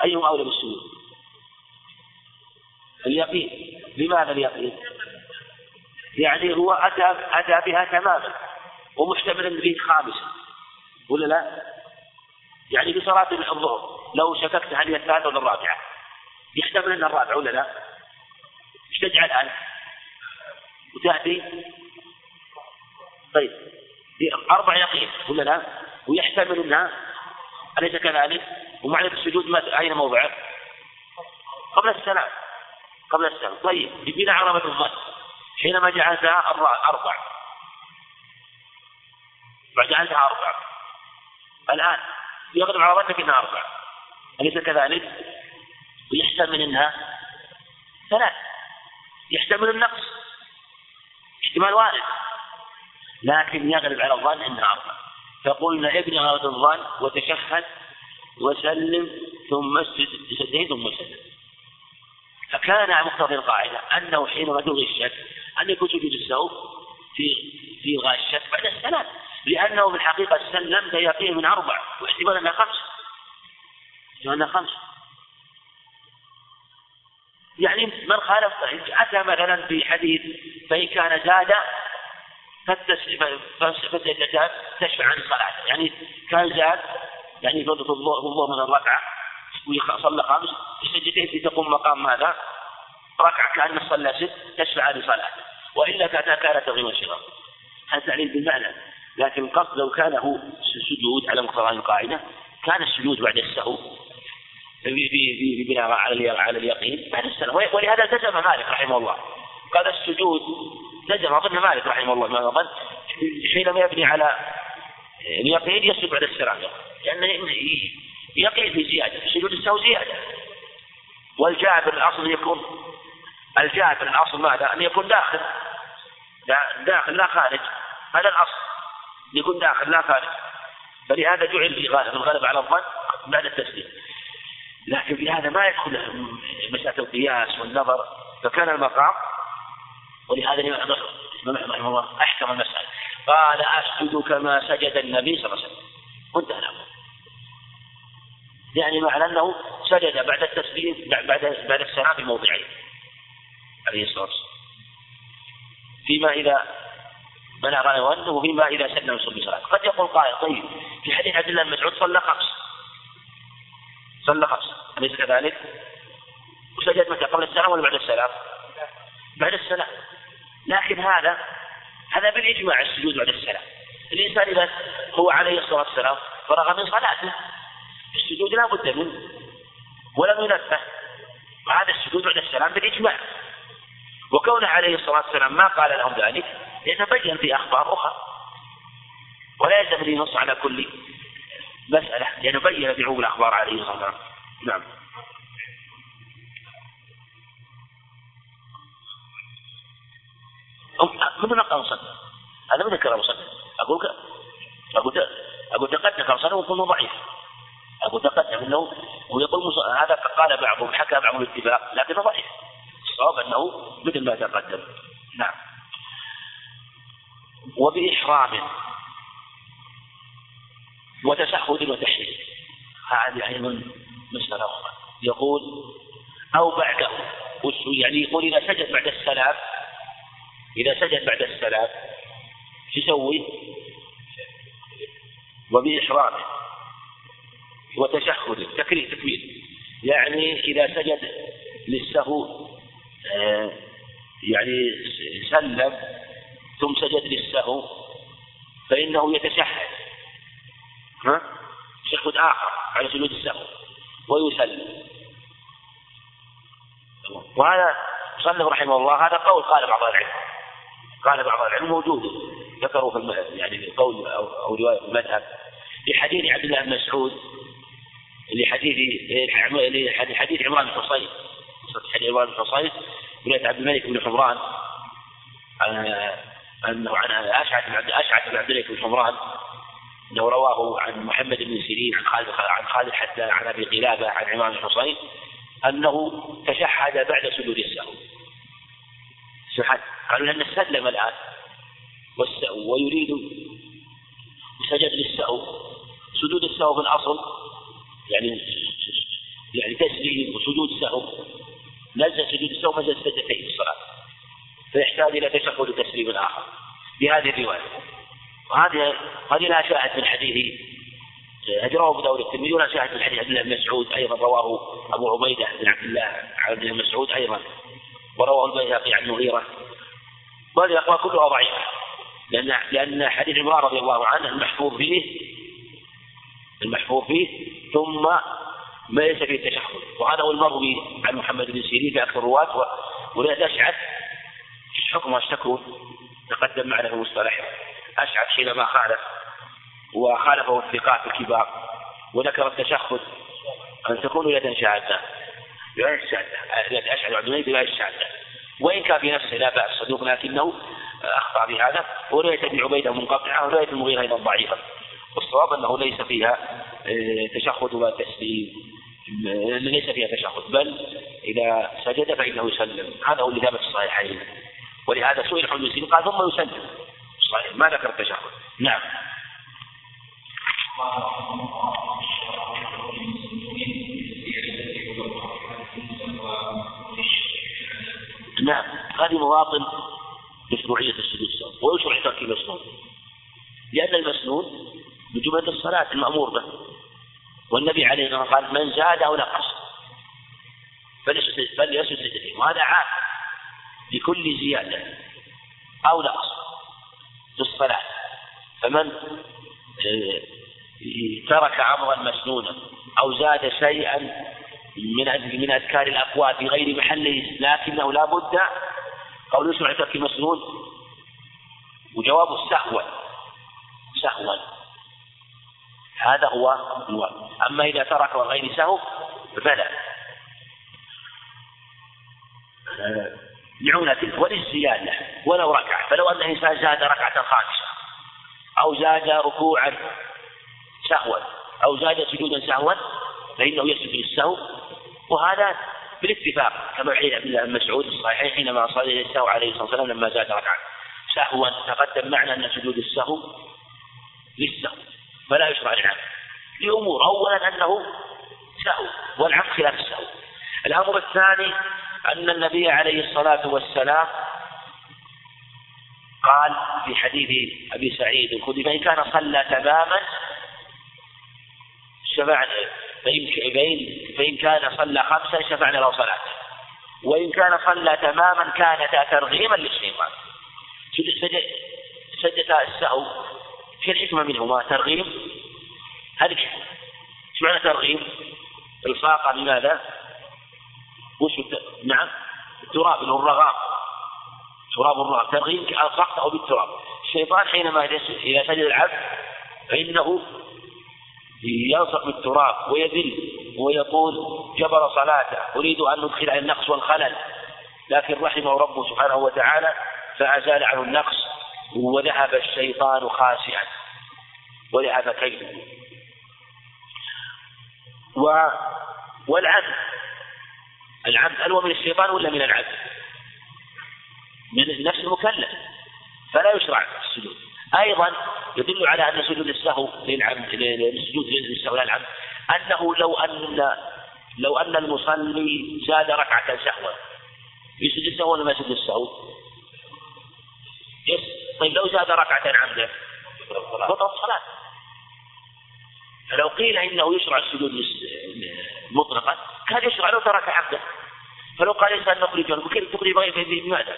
A: أيهما أولى بالسجود اليقين. لماذا اليقين؟ يعني هو أتى أتى بها تماما ومحتملا به خامسا. ولا لا؟ يعني في صلاة الظهر لو شككت هل هي الثالثة ولا الرابعة يحتمل أنها الرابعة ولا لا؟ إيش تجعل أنت؟ وتأتي طيب أربع يقين ولا لا؟ ويحتمل أنها أليس كذلك؟ ومعنى السجود ما أين موضعه؟ قبل السلام قبل السلام طيب بناء على الظن حينما جعلتها أربع جعلتها أربع الآن يغلب على ظنك أنها أربع أليس كذلك؟ ويحتمل أنها ثلاث يحتمل النقص. احتمال وارد لكن يغلب على الظن أنها أربع فقلنا ابن هذا الظن وتشهد وسلم ثم اسجد. بسجدين ثم سلم فكان مقتضي القاعدة أنه حينما تلغي الشك أن يكون سجود السهو في في إلغاء الشك بعد السلام. لأنه في الحقيقة سلم يقين من أربع واحتمال أنها خمس احتمال أنها خمس يعني من خالف أتى مثلا في حديث فإن كان زاد فالسجدتان تشفع عن صلاته يعني كان زاد يعني فرضة الظهر من الركعة وصلى خمس السجدتين تقوم مقام ماذا؟ ركعة كأنه صلى ست تشفع لصلاته وإلا كانت تغيير شرا هذا تعليل بالمعنى. لكن القصد لو كان هو سجود على مقتضى القاعدة كان السجود بعد السهو. بناء على على اليقين بعد السلام ولهذا التزم مالك رحمه الله. قال السجود التزم أظن مالك رحمه الله ما أظن. حينما يبني على اليقين يسجد بعد السلام لأنه يقين في زيادة سجود السهو زيادة. والجابر الأصل يكون الجابر الأصل ماذا؟ أن يكون داخل. داخل لا خارج. هذا الأصل. يكون داخل لا خارج فلهذا جعل في غالب الغالب على الظن بعد التسليم. لكن في هذا ما يدخل مسألة القياس والنظر فكان المقام ولهذا الإمام رحمه الله أحكم المسألة. قال أسجد كما سجد النبي صلى الله عليه وسلم. وانتهى الأمر يعني معنى أنه سجد بعد التسليم بعد بعد السلام بموضعين عليه الصلاة والسلام. فيما إذا بلغ ظنه وفيما إذا سلم يصلي صلاة قد يقول قائل طيب في حديث عبد الله بن مسعود صلى خمس. صلى خمس. أليس كذلك؟ وسجد متى؟ قبل السلام ولا بعد السلام؟ بعد السلام. لكن هذا هذا بالإجماع السجود بعد السلام. الإنسان إذا هو عليه الصلاة والسلام فرغ من صلاته. السجود لا بد منه. ولم ينبه وهذا السجود بعد السلام بالإجماع. وكونه عليه الصلاة والسلام ما قال لهم ذلك يتبين في أخبار أخرى. ولا يلزم لي نص على كل مسألة لأنه بين في عموم الأخبار عليه الصلاة والسلام نعم. من مصنف هذا من ذكر مصنف أقول أقول أقول تقدم مصنف ويكون ضعيف. أقول تقدم أنه ويقول هذا قال بعضهم حكى بعضهم الاتفاق لكنه ضعيف. الصواب أنه مثل ما تقدم. نعم. وبإحرام وتشهد وتحليل هذه أيضا مسألة أخرى. يقول أو بعده يعني يقول إذا سجد بعد السلام إذا سجد بعد السلام شو يسوي؟ وبإحرامه وتشهد تكرير تكبير يعني إذا سجد للسهو آه، يعني سلم ثم سجد للسهو فإنه يتشهد. ها؟ تشهد آخر على سجود السهو ويسلم. وهذا صلى رحمه الله هذا قول قال بعض العلم. قال بعض العلم موجود ذكروا في يعني قول أو, أو رواية في المذهب. لحديث عبد الله بن مسعود لحديث لحديث عمران بن حصين حديث عمران بن حصين رواية عبد الملك بن حمران أنه عن أشعث بن أشعث بن عبد الملك بن حمران أنه رواه عن محمد بن سيرين عن خالد عن خالد حتى عن أبي قلابة عن عمران بن حصين أنه تشهد بعد سجود السهو. سبحان قالوا لأنه سلم الآن والسهو ويريد سجد للسهو. سجود السهو في الأصل يعني يعني تسليم وسجود سهو نزل سجود السهو مجلس سجدتين في الصلاة. فيحتاج إلى تشهد وتسليم آخر بهذه الرواية. وهذه هذه لها شاهد من حديث أجراه أبو داود الترمذي ولا شاهد من حديث عبد الله بن مسعود أيضا رواه أبو عبيدة بن عبد الله عبد الله بن مسعود أيضا ورواه البيهقي عن مغيرة. وهذه الأقوال كلها ضعيفة لأن لأن حديث عمران رضي الله عنه المحفوظ فيه المحفوظ فيه ثم ما ليس فيه التشهد وهذا هو المروي عن محمد بن سيرين في أكثر الرواة ولهذا أشعث حكم أشتكوا تقدم معنا في المصطلح أشعث حينما خالف وخالفه الثقات الكبار وذكر التشهد أن تكون يدا رواية شاذة. أشعث عبد الملك رواية شاذة. وإن كان في نفسه لا بأس صدوق لكنه أخطأ بهذا ورواية ابن عبيدة منقطعة ورواية المغيرة أيضا ضعيفة. والصواب أنه ليس فيها آه، تشهد ولا تسليم آه، ليس فيها تشهد بل إذا سجد فإنه يسلم. هذا هو اللي ثابت في الصحيحين ولهذا سئل حول المسلمين قال ثم يسلم. صحيح. ما ذكر التشهد؟ نعم. نعم. هذه مواطن مشروعية السجود السهو ويشرع ترك المسنون. لأن المسنون من جملة الصلاة المأمور به. والنبي عليه الصلاة والسلام قال من زاد أو نقص فليسجد سجدتين وهذا عام. لكل زيادة أو نقص في الصلاة. فمن آه، ترك امرا مسنونا أو زاد شيئا من من أذكار الأقوال في غير محله لكنه لا بد قول يسمع ترك مسنون وجوابه سهوا سهوا. هذا هو الواجب أما إذا ترك غير سهو فلا لعونة وللزيادة ولو ركع فلو أن الإنسان زاد ركعة خامسة أو زاد ركوعا سهوا أو زاد سجودا سهوا فإنه يسجد للسهو وهذا بالاتفاق كما حين عبد الله بن مسعود الصحيحين حينما صلى السهو عليه الصلاة والسلام لما زاد ركعة سهوا تقدم معنا أن سجود السهو للسهو فلا يشرع العمل لأمور أولا أنه سهو والعمد خلاف السهو. الأمر الثاني أن النبي عليه الصلاة والسلام قال في حديث أبي سعيد الخدري فإن كان صلى تماما شفعنا فإن فإن كان صلى خمسا شفعنا له صلاته وإن كان صلى تماما كانتا ترغيما للشيطان. سجدتا السهو. في الحكمة منهما؟ ترغيم هذه إيش معنى ترغيم؟ الصاقة لماذا؟ وش نعم التراب اللي هو الرغام تراب الرغام ترغيم أو بالتراب. الشيطان حينما إذا سجد العبد فإنه يلصق بالتراب ويذل ويقول جبر صلاته أريد أن ندخل على النقص والخلل. لكن رحمه ربه سبحانه وتعالى فأزال عنه النقص وذهب الشيطان خاسئا. وذهب كيده. و والعبد العبد هو من الشيطان ولا من العبد؟ من نفس المكلف. فلا يشرع السجود. أيضا يدل على أن سجود السهو للعمد للسجود للسهو للعمد أنه لو أن لو أن المصلي زاد ركعة سهوا. يسجد السهو ولا ما يسجد السهو؟ طيب لو زاد ركعة عمدا بطلت الصلاة فلو قيل إنه يشرع السجود مطلقا كان يشرع. لو ترك عبده فلو قال الإنسان نخرج كيف تخرج بغير لماذا؟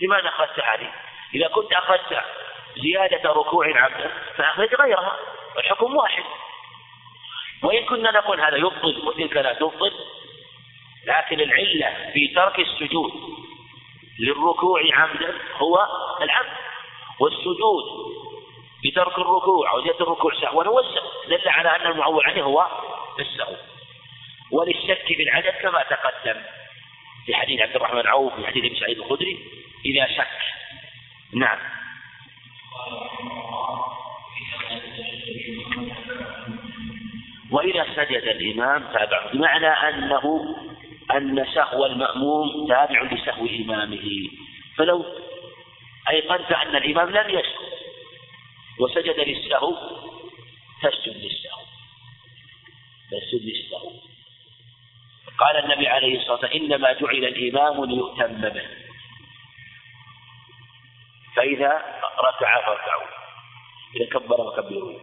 A: لماذا أخذت هذه؟ إذا كنت أخذت زيادة ركوع عبدا فأخرج غيرها والحكم واحد. وإن كنا نقول هذا يبطل وتلك لا تبطل لكن العلة في ترك السجود للركوع عمدا هو العمد والسجود بترك الركوع أو زيادة الركوع سهوا هو السهو. دل على أن المعول عليه هو السهو. وللشك في العدد كما تقدم. في حديث عبد الرحمن عوف في حديث ابن سعيد الخدري إذا شك. نعم. وإذا سجد الإمام تابعه بمعنى أنه أن سهو المأموم تابع لسهو إمامه. فلو أيقنت أن الإمام لم يسجد وسجد للسهو فاسجد للسهو فاسجد للسهو قال النبي عليه الصلاة والسلام إنما جعل الإمام ليؤتم به. فإذا ركع فاركعوا. إذا كبر فكبروا.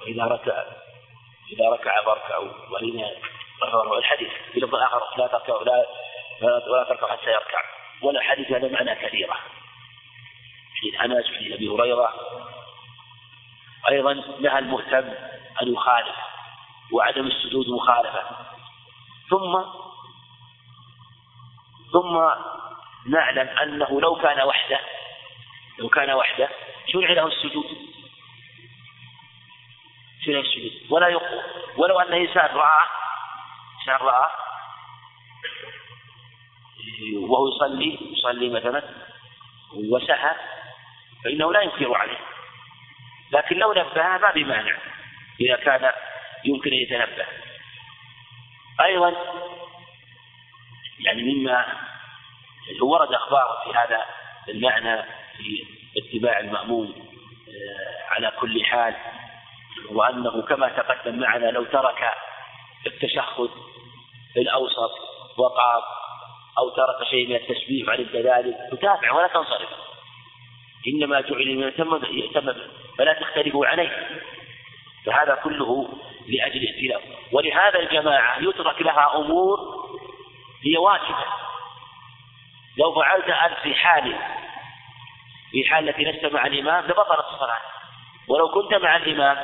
A: وإذا ركع إذا ركع فاركعوا. وإذا الحديث في لفظ آخر لا تركعوا لا ولا تركعوا حتى يركع. ولا حديث هذا معنى كثيرة حديث أنس حديث أبي هريرة. أيضا نهى المهتم أن يخالف وعدم السجود مخالفة. ثم ثم نعلم أنه لو كان وحده لو كان وحده شرع له السجود. شرع السجود. ولا يقوى ولو أن إنسان رآه إنسان رآه وهو يصلي يصلي مثلا وسهى فإنه لا ينكر عليه. لكن لو نبه ما بمانع إذا كان يمكن أن يتنبه. أيضا يعني مما ورد أخبار في هذا المعنى في اتباع المأموم آه، على كل حال وأنه كما تقدم معنا لو ترك التشهد الأوسط وقام أو ترك شيء من التسبيح عن ذلك تتابع ولا تنصرف. إنما جعل من يهتم فلا تختلفوا عليه. فهذا كله لأجل اختلاف. ولهذا الجماعة يترك لها أمور هي واجبة. لو فعلت أنت في حال في حال التي لست مع الإمام لبطلت الصلاة. ولو كنت مع الإمام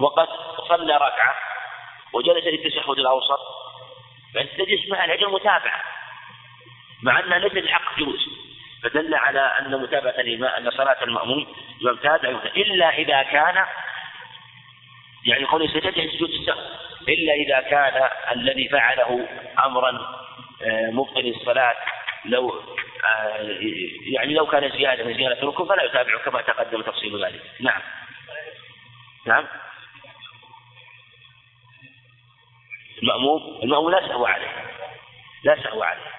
A: وقد صلى ركعة وجلس للتشهد الأوسط فأنت تجلس مع الأجل متابعة. مع أنها ليس الحق جلوس. فدل على أن متابعة الإمام أن صلاة المأموم تابع. إلا إذا كان يعني قول سجد يعني سجود السهو إلا إذا كان الذي فعله أمرا آه، مبطل الصلاة لو آه، يعني لو كان زيادة من زيادة ركن فلا يتابع كما تقدم تفصيل ذلك. نعم. نعم. المأموم المأموم لا سهو عليه. لا سهو عليه.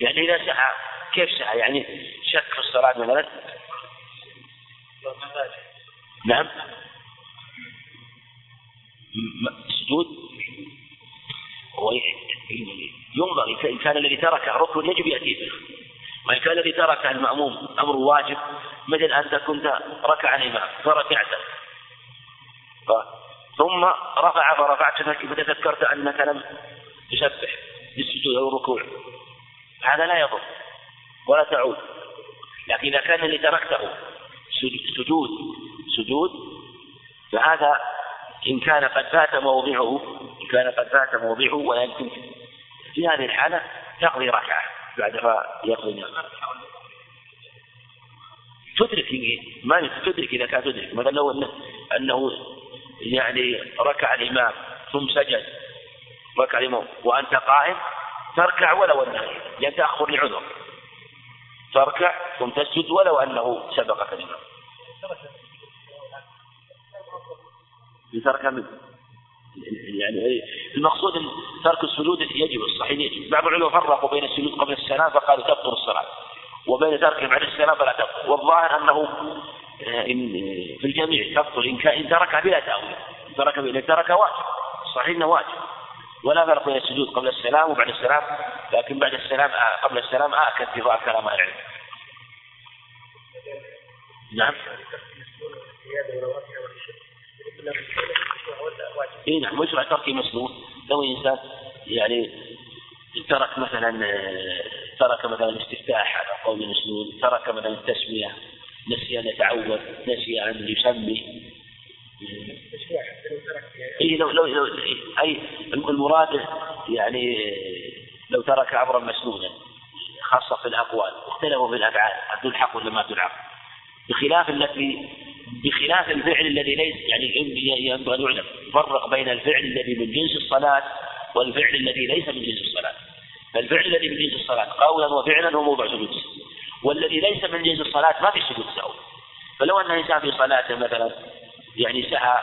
A: يعني إذا سعى كيف سعى يعني شك في الصلاة مثلا نعم. سجود؟ ينظر إن كان الذي تركه ركن يجب يأتي به وإن كان الذي تركه المأموم أمر واجب مثل أنت كنت ركع الإمام فركعت. ثم رفع فرفعت فتذكرت أنك لم تسبح بالسجود أو الركوع. هذا لا يضر ولا تعود. لكن إذا كان اللي تركته سجود سجود فهذا إن كان قد فات موضعه إن كان قد فات موضعه ولا يمكن في هذه الحالة تقضي ركعة بعد يقضي تدرك ما تدرك إذا كان تدرك. مثلا لو أنه, أنه يعني ركع الإمام ثم سجد ركع الإمام وأنت قائم تركع ولو أنه لأن تأخر لعذر. تركع ثم تسجد ولو أنه سبقك الإمام. لترك يعني المقصود إن ترك السجود يجب الصحيح يجب بعض العلماء فرقوا بين السجود قبل السلام فقالوا تبطل الصلاة. وبين تركه بعد السلام فلا تبطل. والظاهر أنه آه، إن في الجميع تبطل. إن, إن ترك بلا تأويل. ترك بلا ترك واجب. صحيح أنه واجب. ولا فرق بين السجود قبل السلام وبعد السلام. لكن بعد السلام آه، قبل السلام آكد في ظاهر كلام العلم. نعم. اي نعم مشروع ترك مسنون لو انسان يعني ترك مثلا ترك مثلا الاستفتاح على قول مسنون ترك مثلا التسمية نسي أن يتعود نسي أن يسمي. اي لو لو لو أي المراد يعني لو ترك امرا مسنونا خاصة في الأقوال اختلفوا في الأفعال هل تلحق ولا ما تلحق؟ بخلاف التي بخلاف الفعل الذي ليس يعني ينبغي أن يعلم. فرق بين الفعل الذي من جنس الصلاة والفعل الذي ليس من جنس الصلاة. فالفعل الذي من جنس الصلاة قولا وفعلا هو موضع سجود والذي ليس من جنس الصلاة ما في سجود سهو فلو أن إنسان في صلاته مثلا يعني سهى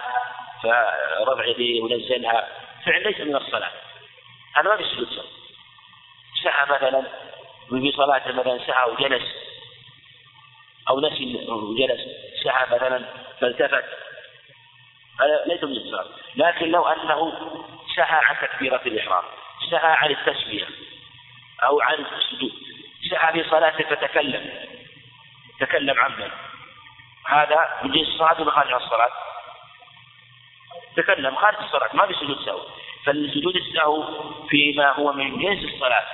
A: فرفع يديه ونزلها فعل ليس من الصلاة. هذا ما في سجود سهو سهى مثلا في صلاته مثلا سهى وجلس أو نسي وجلس سعى مثلا فالتفت. هذا ليس من الصلاة لكن لو أنه سعى عن تكبيرة الإحرام سعى عن التسمية أو عن السجود سعى في صلاته فتكلم تكلم عمدا. هذا من جنس الصلاة ولا خارج الصلاة؟ تكلم خارج الصلاة ما في سجود سهو فالسجود السهو فيما هو من جنس الصلاة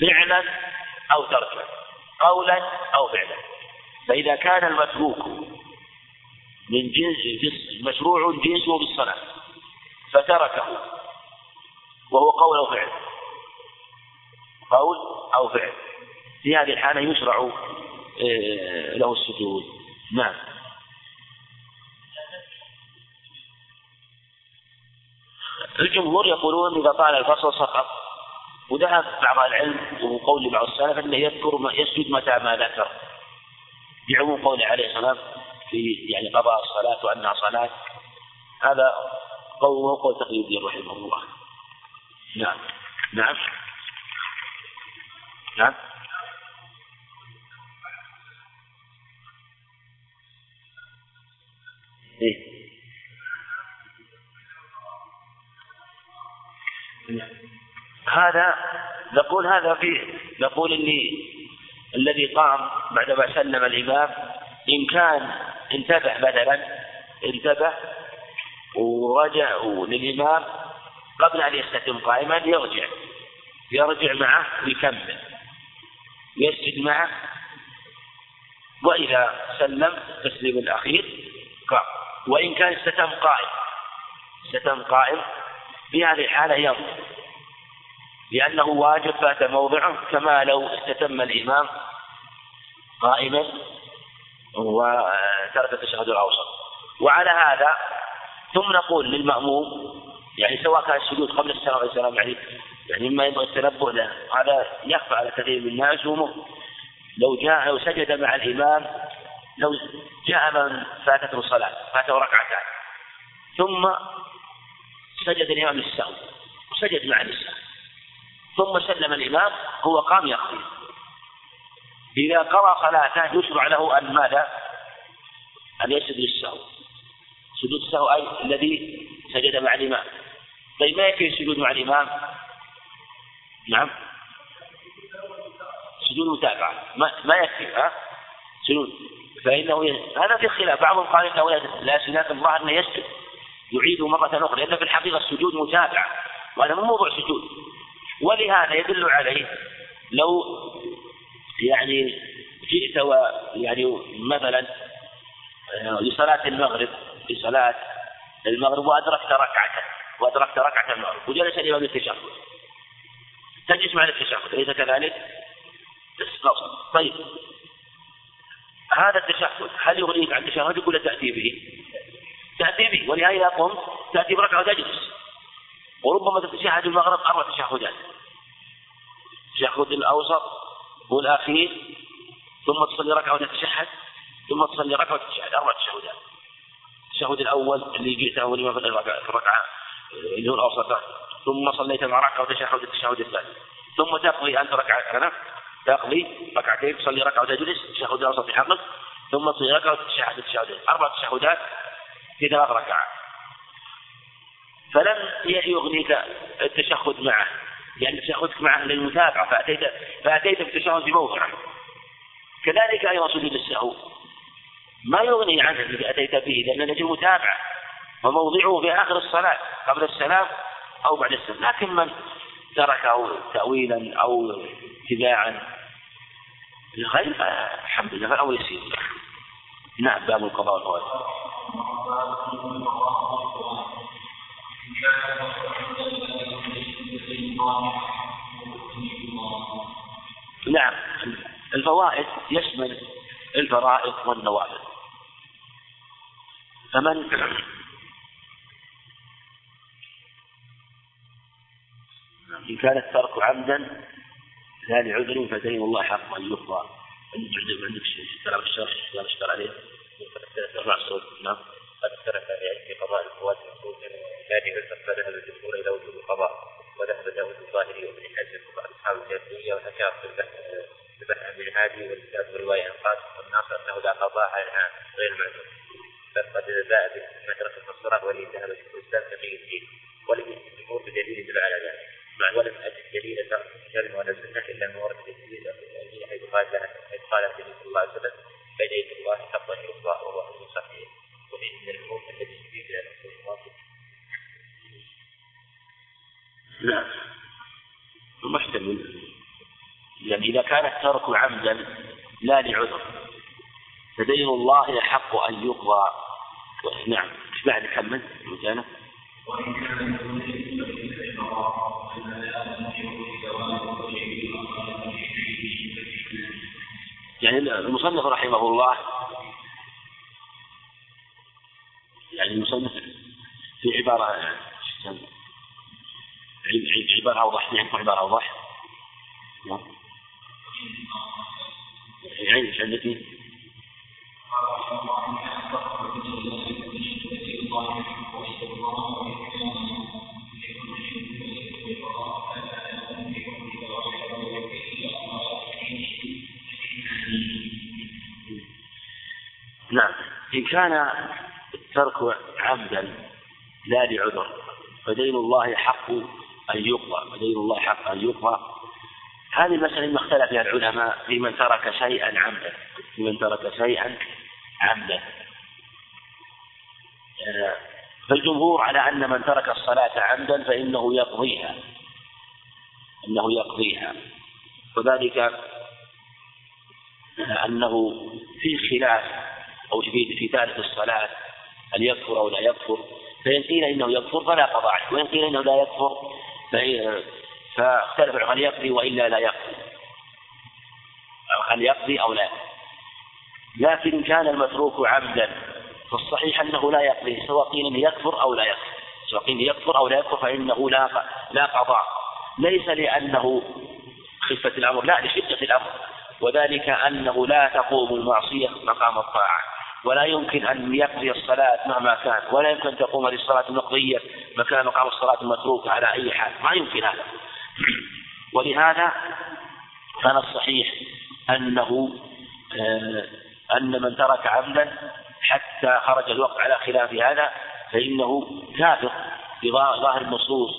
A: فعلا أو تركا قولا أو فعلا. فإذا كان المتروك من جنس مشروع جنسه بالصلاة فتركه وهو قول أو فعل. قول أو فعل. في هذه الحالة يشرع آه، له السجود. نعم. الجمهور يقولون إذا طال الفصل سقط وذهب بعض العلم وهو قول بعض السلف أنه يذكر يسجد متى ما ذكر. بعموم قوله عليه السلام في يعني قضاء الصلاة وأنها صلاة هذا قوله قول تقي الدين رحمه الله. نعم. نعم. نعم. إيه؟ هذا نقول هذا في نقول إني الذي قام بعدما سلم الإمام إن كان انتبه مثلا انتبه ورجع للإمام قبل أن يستتم قائما يرجع. يرجع معه ويكمل يسجد معه. وإذا سلم التسليم الأخير قام. وإن كان استتم قائم. استتم قائم في هذه الحالة يرجع. لأنه واجب فات موضعه كما لو استتم الإمام قائما وترك التشهد الأوسط وعلى هذا ثم نقول للمأموم يعني سواء كان السجود قبل السلام والسلام يعني يعني مما ينبغي التنبه له هذا يخفى على كثير من الناس لو جاء لو سجد مع الإمام لو جاء من فاتته الصلاة فاته ركعتان ثم سجد الإمام للسهو وسجد مع السهو. ثم سلم الإمام هو قام يقضي. إذا قضى صلاته يشرع له أن ماذا؟ أن يسجد للسهو. سجود السهو أي الذي سجد مع الإمام. طيب ما يكفي السجود مع الإمام؟ نعم. سجود متابعة. ما, ما يكفي ها؟ سجود. فإنه ي... هذا في خلاف. بعضهم قال إنه لا لكن الظاهر أنه يسجد. يعيده مرة أخرى لأن في الحقيقة السجود متابعة وهذا مو موضوع سجود. ولهذا يدل عليه لو يعني جئت ويعني مثلا آه، لصلاة المغرب لصلاة المغرب وأدركت ركعة وأدركت ركعة المغرب وجلس الإمام للتشهد. تجلس مع التشهد أليس كذلك؟ طيب. هذا التشهد هل يغنيك عن تشهدك ولا تأتي به؟ تأتي به. ولهذا قمت تأتي بركعة وتجلس. وربما تتشهد المغرب أربع تشهدات التشهد الأوسط والأخير ثم تصلي ركعة وتتشهد ثم تصلي ركعة وتتشهد أربع تشهدات التشهد الأول اللي جئته والإمام في الركعة اللي هو الأوسط. ثم صليت مع ركعة وتشهد التشهد الثاني ثم تقضي أنت ركعة تقضي ركعتين تصلي ركعة وتجلس تشهد الأوسط في حقك ثم تصلي ركعة وتشهد التشهدين أربع تشهدات في ثلاث ركعات. فلم يغنيك التشهد معه لأن تشهدك معه للمتابعة فأتيت فأتيت بالتشهد في موضعه كذلك أيضا سجود السهو ما يغني عنه الذي أتيت به لأن نجي متابعة وموضعه في آخر الصلاة قبل السلام أو بعد السلام. لكن من تركه تأويلا أو اتباعا لغير الحمد لله فالأمر يسير. نعم باب القضاء والفوائد نعم. الفوائد يشمل الفرائض والنوافل فمن إن كان الترك عمدا لا لعذر فدين الله حق أن يقضى عندك عندك كلام الشرح كلام اشكال عليه. ارفع الصوت نعم.
B: قد ترك لعلم قضاء الفوات لا لعذر فذهب الجمهور إلى وجوب القضاء؟ وذهب داود الظاهري وابن حزم وأصحاب الجاهلية والحكام في البحث في البحث من هذه والكتاب والرواية عن قاسم والناس أنه لا قضاء على العام غير معدوم. فقد جاء ترك الصلاة ولي ذهب شيخ الإسلام تقي الدين. ولم يجد الجمهور بدليل يدل على ذلك. مع ولم أجد دليلا كتاب ولا سنة إلا أن ورد الدليل حيث قال حيث قال النبي صلى الله عليه وسلم
A: الترك عمدا لا لعذر. فدين الله يحق أن يقضى. نعم. إيش بعد كمل مكانه؟ يعني المصنف رحمه الله يعني المصنف في عبارة عبارة أوضح نعم عبارة أوضح. كان الترك عمدا لا لعذر فدين الله حق أن يقضى فدين الله حق أن يقضى. هذه المسألة ما اختلف فيها العلماء في من ترك شيئا عمدا في من ترك شيئا عمدا. فالجمهور على أن من ترك الصلاة عمدا فإنه يقضيها أنه يقضيها. وذلك أنه في خلاف أو في تارك الصلاة هل يكفر أو لا يكفر فإن قيل إنه يكفر فلا قضاء عليه وإن قيل إنه لا يكفر فاختلف هل يقضي وإلا لا يقضي؟ هل يقضي أو لا؟ لكن كان المتروك عمدا فالصحيح أنه لا يقضي سواء قيل إنه يكفر أو لا يكفر. سواء قيل يكفر أو لا يكفر فإنه لا لا قضاء. ليس لأنه خفة الأمر لا لشدة الأمر وذلك أنه لا تقوم المعصية مقام الطاعة. ولا يمكن أن يقضي الصلاة مهما كان ولا يمكن أن تقوم للصلاة المقضية مكان مقام الصلاة المتروكة على أي حال. ما يمكن هذا. ولهذا كان الصحيح أنه آه، أن من ترك عمدا حتى خرج الوقت على خلاف هذا فإنه كافر بظاهر النصوص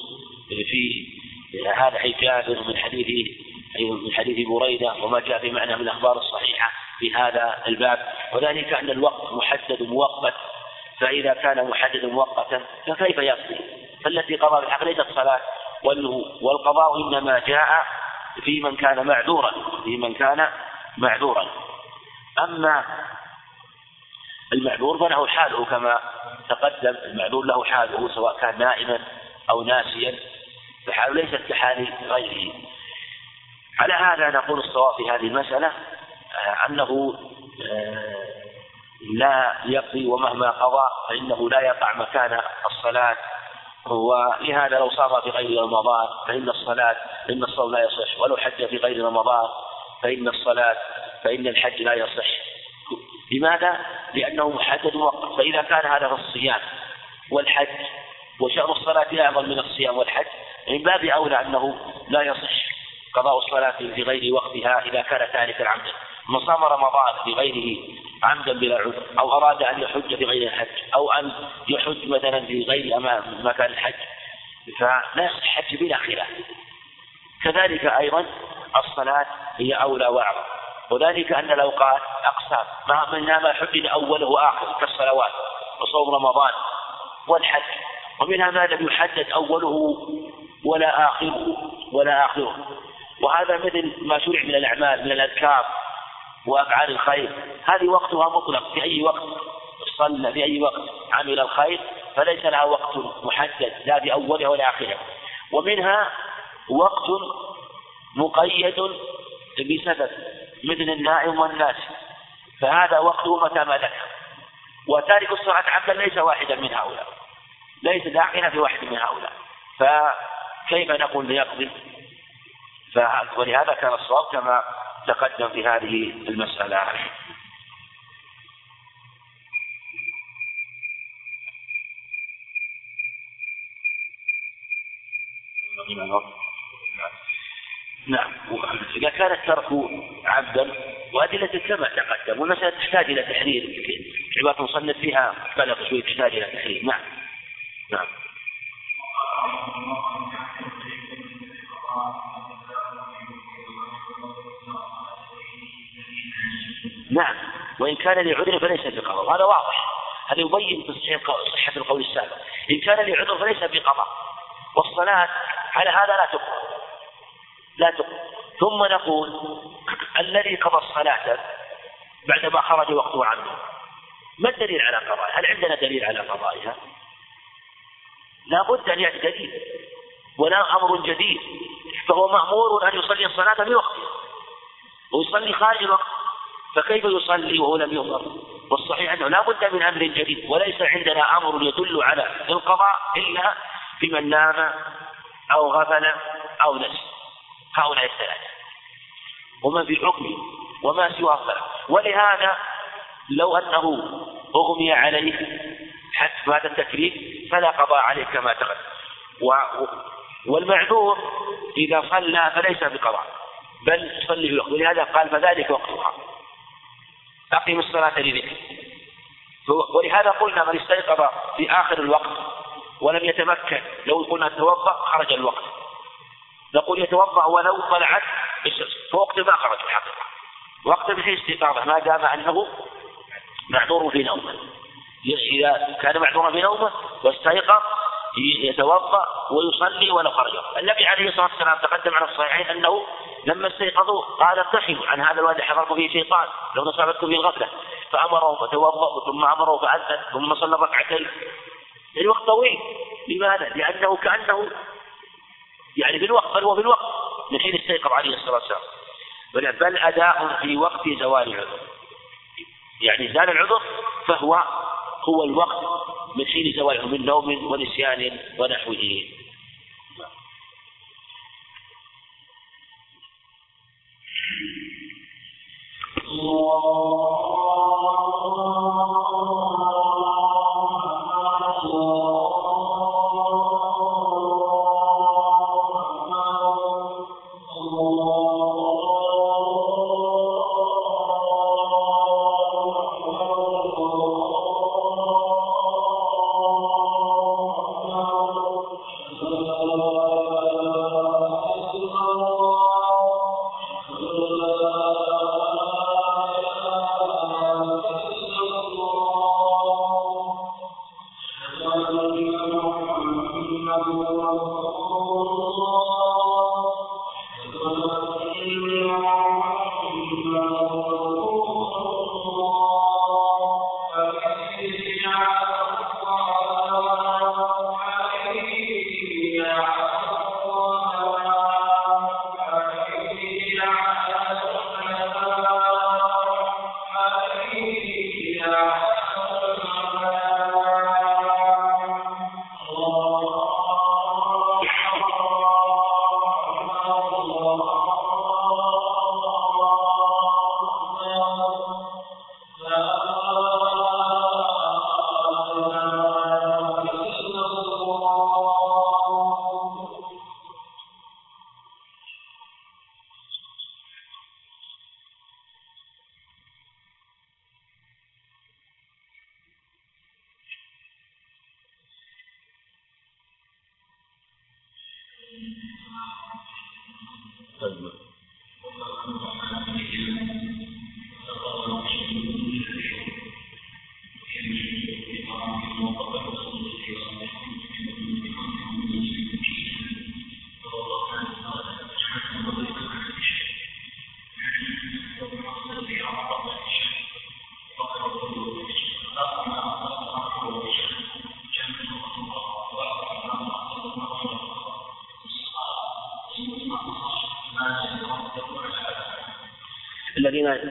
A: في هذا حيث جابر من حديث من حديث بريدة وما جاء في معنى من الأخبار الصحيحة في هذا الباب. وذلك أن الوقت محدد مؤقت فإذا كان محددا مؤقتا فكيف يقضي؟ فالتي قضى بالحق ليست صلاة والقضاء إنما جاء في من كان معذورا في من كان معذورا أما المعذور فله حاله كما تقدم المعذور له حاله سواء كان نائما أو ناسيا فحاله ليست كحال غيره على هذا نقول الصواب في هذه المسألة آه، أنه لا يقضي ومهما قضى فإنه لا يقع مكان الصلاة. ولهذا لو صام في غير رمضان فإن الصلاة فإن الصوم لا يصح. ولو حج في غير رمضان فإن الصلاة فإن الحج لا يصح. لماذا؟ لأنه محدد وقت. فإذا كان هذا في الصيام والحج وشأن الصلاة أعظم من الصيام والحج من باب أولى أنه لا يصح قضاء الصلاة في غير وقتها إذا كان ثالثا عمدا من صام رمضان بغيره عمدا بلا عذر أو أراد أن يحج في غير الحج أو أن يحج مثلا في غير أمام مكان الحج. فلا يصح الحج بلا خلاف. كذلك أيضا الصلاة هي أولى وأعظم. وذلك أن الأوقات أقسام. ما منها ما حدد أوله وآخره كالصلوات وصوم رمضان والحج. ومنها ما لم يحدد أوله ولا آخره ولا آخره. وهذا مثل ما شرع من الأعمال من الأذكار وأفعال الخير. هذه وقتها مطلق في أي وقت. صلى في أي وقت. عمل الخير. فليس لها وقت محدد لا بأولها ولا آخرها. ومنها وقت مقيد بسبب مثل النائم والناس. فهذا وقته متى ما ذكر. وتارك الصلاة عمدا ليس واحدا من هؤلاء. ليس داخلا في واحد من هؤلاء. فكيف نقول ليقضي؟ ولهذا كان الصواب كما تقدم في هذه المسألة. نعم. إذا كان الترك عبدا وأدلة كما تقدم والمسألة تحتاج إلى تحرير. عبارة مصنف فيها بلغ شوي تحتاج إلى تحرير. نعم. نعم. نعم. وإن كان لعذر فليس بقضاء. وهذا واضح. هذا يبين صحة القول السابق. إن كان لعذر فليس بقضاء. والصلاة على هذا لا تقبل. لا تقبل. ثم نقول الذي قضى الصلاة بعدما خرج وقته عنه ما الدليل على قضائها؟ هل عندنا دليل على قضائها؟ لا بد أن يأتي دليل. ولا أمر جديد. فهو مأمور أن يصلي الصلاة في وقتها ويصلي خارج الوقت. فكيف يصلي وهو لم يؤمر؟ والصحيح أنه لا بد من أمر جديد وليس عندنا أمر يدل على القضاء إلا بمن نام أو غفل أو نسي. هؤلاء الثلاثة. ومن في حكمه وما سوى الصلاة ولهذا لو أنه أغمي عليه حتى بعد التكليف فلا قضاء عليه كما تقدم. و... والمعذور إذا صلى فليس بقضاء بل في الوقت ولهذا قال فذلك وقتها. أقم الصلاة لذكر ولهذا قلنا من استيقظ في آخر الوقت ولم يتمكن لو قلنا توضأ خرج الوقت. نقول يتوضأ ولو طلعت الشمس فوقت ما خرج الحقيقة. وقت من استيقاظه. ما دام أنه معذور في نومه. إذا كان معذورا في نومه واستيقظ يتوضأ ويصلي ولو خرج. النبي عليه الصلاة والسلام تقدم على الصحيحين أنه لما استيقظوا قال ارتحلوا عن هذا الوادي حضركم فيه شيطان لو نصابتكم فيه الغفلة. فأمرهم فتوضأوا ثم أمروا فأذن ثم صلى ركعتين. يعني وقت طويل. لماذا؟ لأنه كأنه يعني في الوقت بل هو في الوقت من حين استيقظ عليه الصلاة والسلام. بل أداء في وقت زوال العذر. يعني زال العذر فهو هو الوقت من حين زواله من نوم ونسيان ونحوه. الله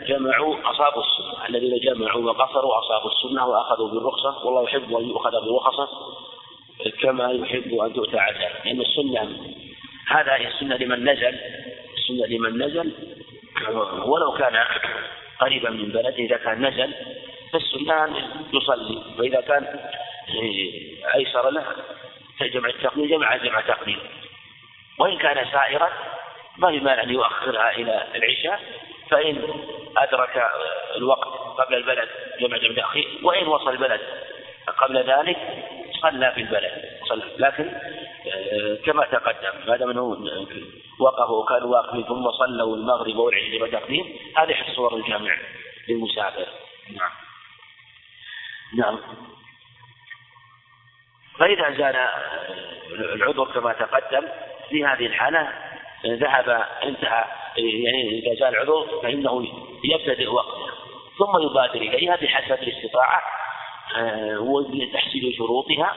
A: جمعوا أصابوا السنة. الذين جمعوا وقصروا أصابوا السنة وأخذوا بالرخصة. والله يحب أن يؤخذ برخصة كما يحب أن تؤتى عجله لأن السنة هذا السنة لمن نزل. السنة لمن نزل. ولو كان قريبا من بلده إذا كان نزل فالسنة يصلي. وإذا كان أيسر له جمع التقليد جمع جمع تقليد وإن كان سائرا ما في مانع أن يؤخرها إلى العشاء. فإن أدرك الوقت قبل البلد جمع جمع تأخير وإن وصل البلد قبل ذلك صلى في البلد صلى. لكن آه، كما تقدم ما دام أنه وقفوا وكانوا واقفين ثم صلوا المغرب والعشاء بتقديم هذه الصور الجامع للمسافر. نعم. نعم. فإذا زال العذر كما تقدم في هذه الحالة ذهب انتهى يعني إذا زال العذر فإنه يبتدئ وقته ثم يبادر إليها بحسب الاستطاعة آه، وتحصيل شروطها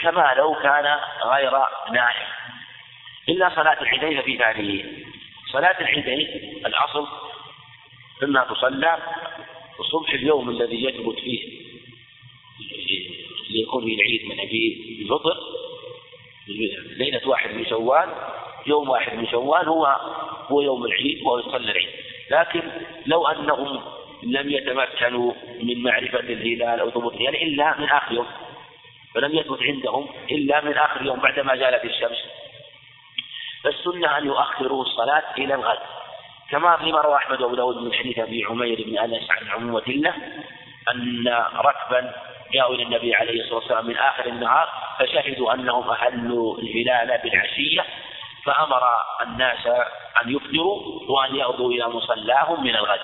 A: كما لو كان غير نائم. إلا صلاة العيدين في ثانية. صلاة العيدين الأصل إما تصلى صبح اليوم الذي يثبت فيه ليكون في العيد من أبي الفطر. ليلة واحد من شوال يوم واحد من شوال هو هو يوم العيد وهو يصلي العيد. لكن لو أنهم لم يتمكنوا من معرفة الهلال أو ثبوت الهلال إلا من آخر يوم فلم يثبت عندهم إلا من آخر يوم بعدما زالت الشمس. فالسنة أن يؤخروا الصلاة إلى الغد. كما فيما روى أحمد وأبو داود من حديث أبي عمير بن أنس عن عمومة الله أن ركبا جاءوا إلى النبي عليه الصلاة والسلام من آخر النهار فشهدوا أنهم أهلوا الهلال بالعشية فأمر الناس أن يفطروا وأن يغدوا إلى مصلاهم من الغد.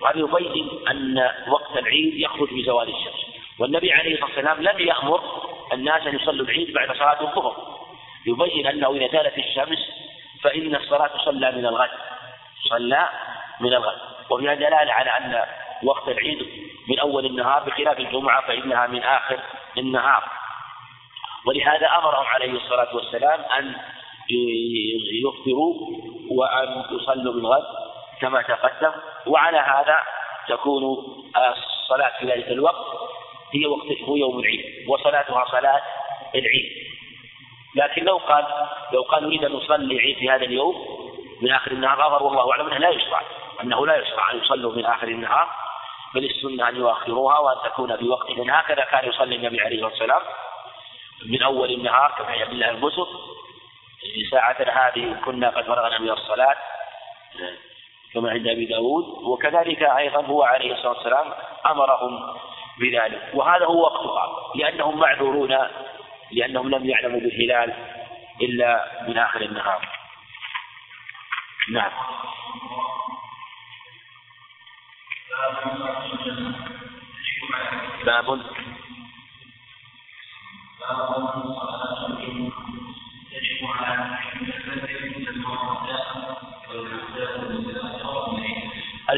A: وهذا يبين أن وقت العيد يخرج بزوال الشمس. والنبي عليه الصلاة والسلام لم يأمر الناس أن يصلوا العيد بعد صلاة الظهر. يبين أنه إذا زالت الشمس فإن الصلاة تصلى من الغد. صلى من الغد. وفيها دلالة على أن وقت العيد من أول النهار بخلاف الجمعة فإنها من آخر النهار. ولهذا أمرهم عليه الصلاة والسلام أن يفطروا وأن يصلوا بالغد كما تقدم. وعلى هذا تكون الصلاة في ذلك الوقت هي وقت هو يوم العيد وصلاتها صلاة العيد. لكن لو قال لو قال نريد أن نصلي العيد في هذا اليوم من آخر النهار غفر والله أعلم أنه لا يشرع أنه لا يشرع أن يصلوا من آخر النهار. بل السنة أن يؤخروها وأن تكون في وقت هكذا كان يصلي النبي عليه الصلاة والسلام من أول النهار كما عبد الله ساعتنا هذه كنا قد فرغنا من الصلاة كما عند أبي داود وكذلك أيضا هو عليه الصلاة والسلام أمرهم بذلك وهذا هو وقتها لأنهم معذورون لأنهم لم يعلموا بالهلال إلا من آخر النهار. نعم. باب.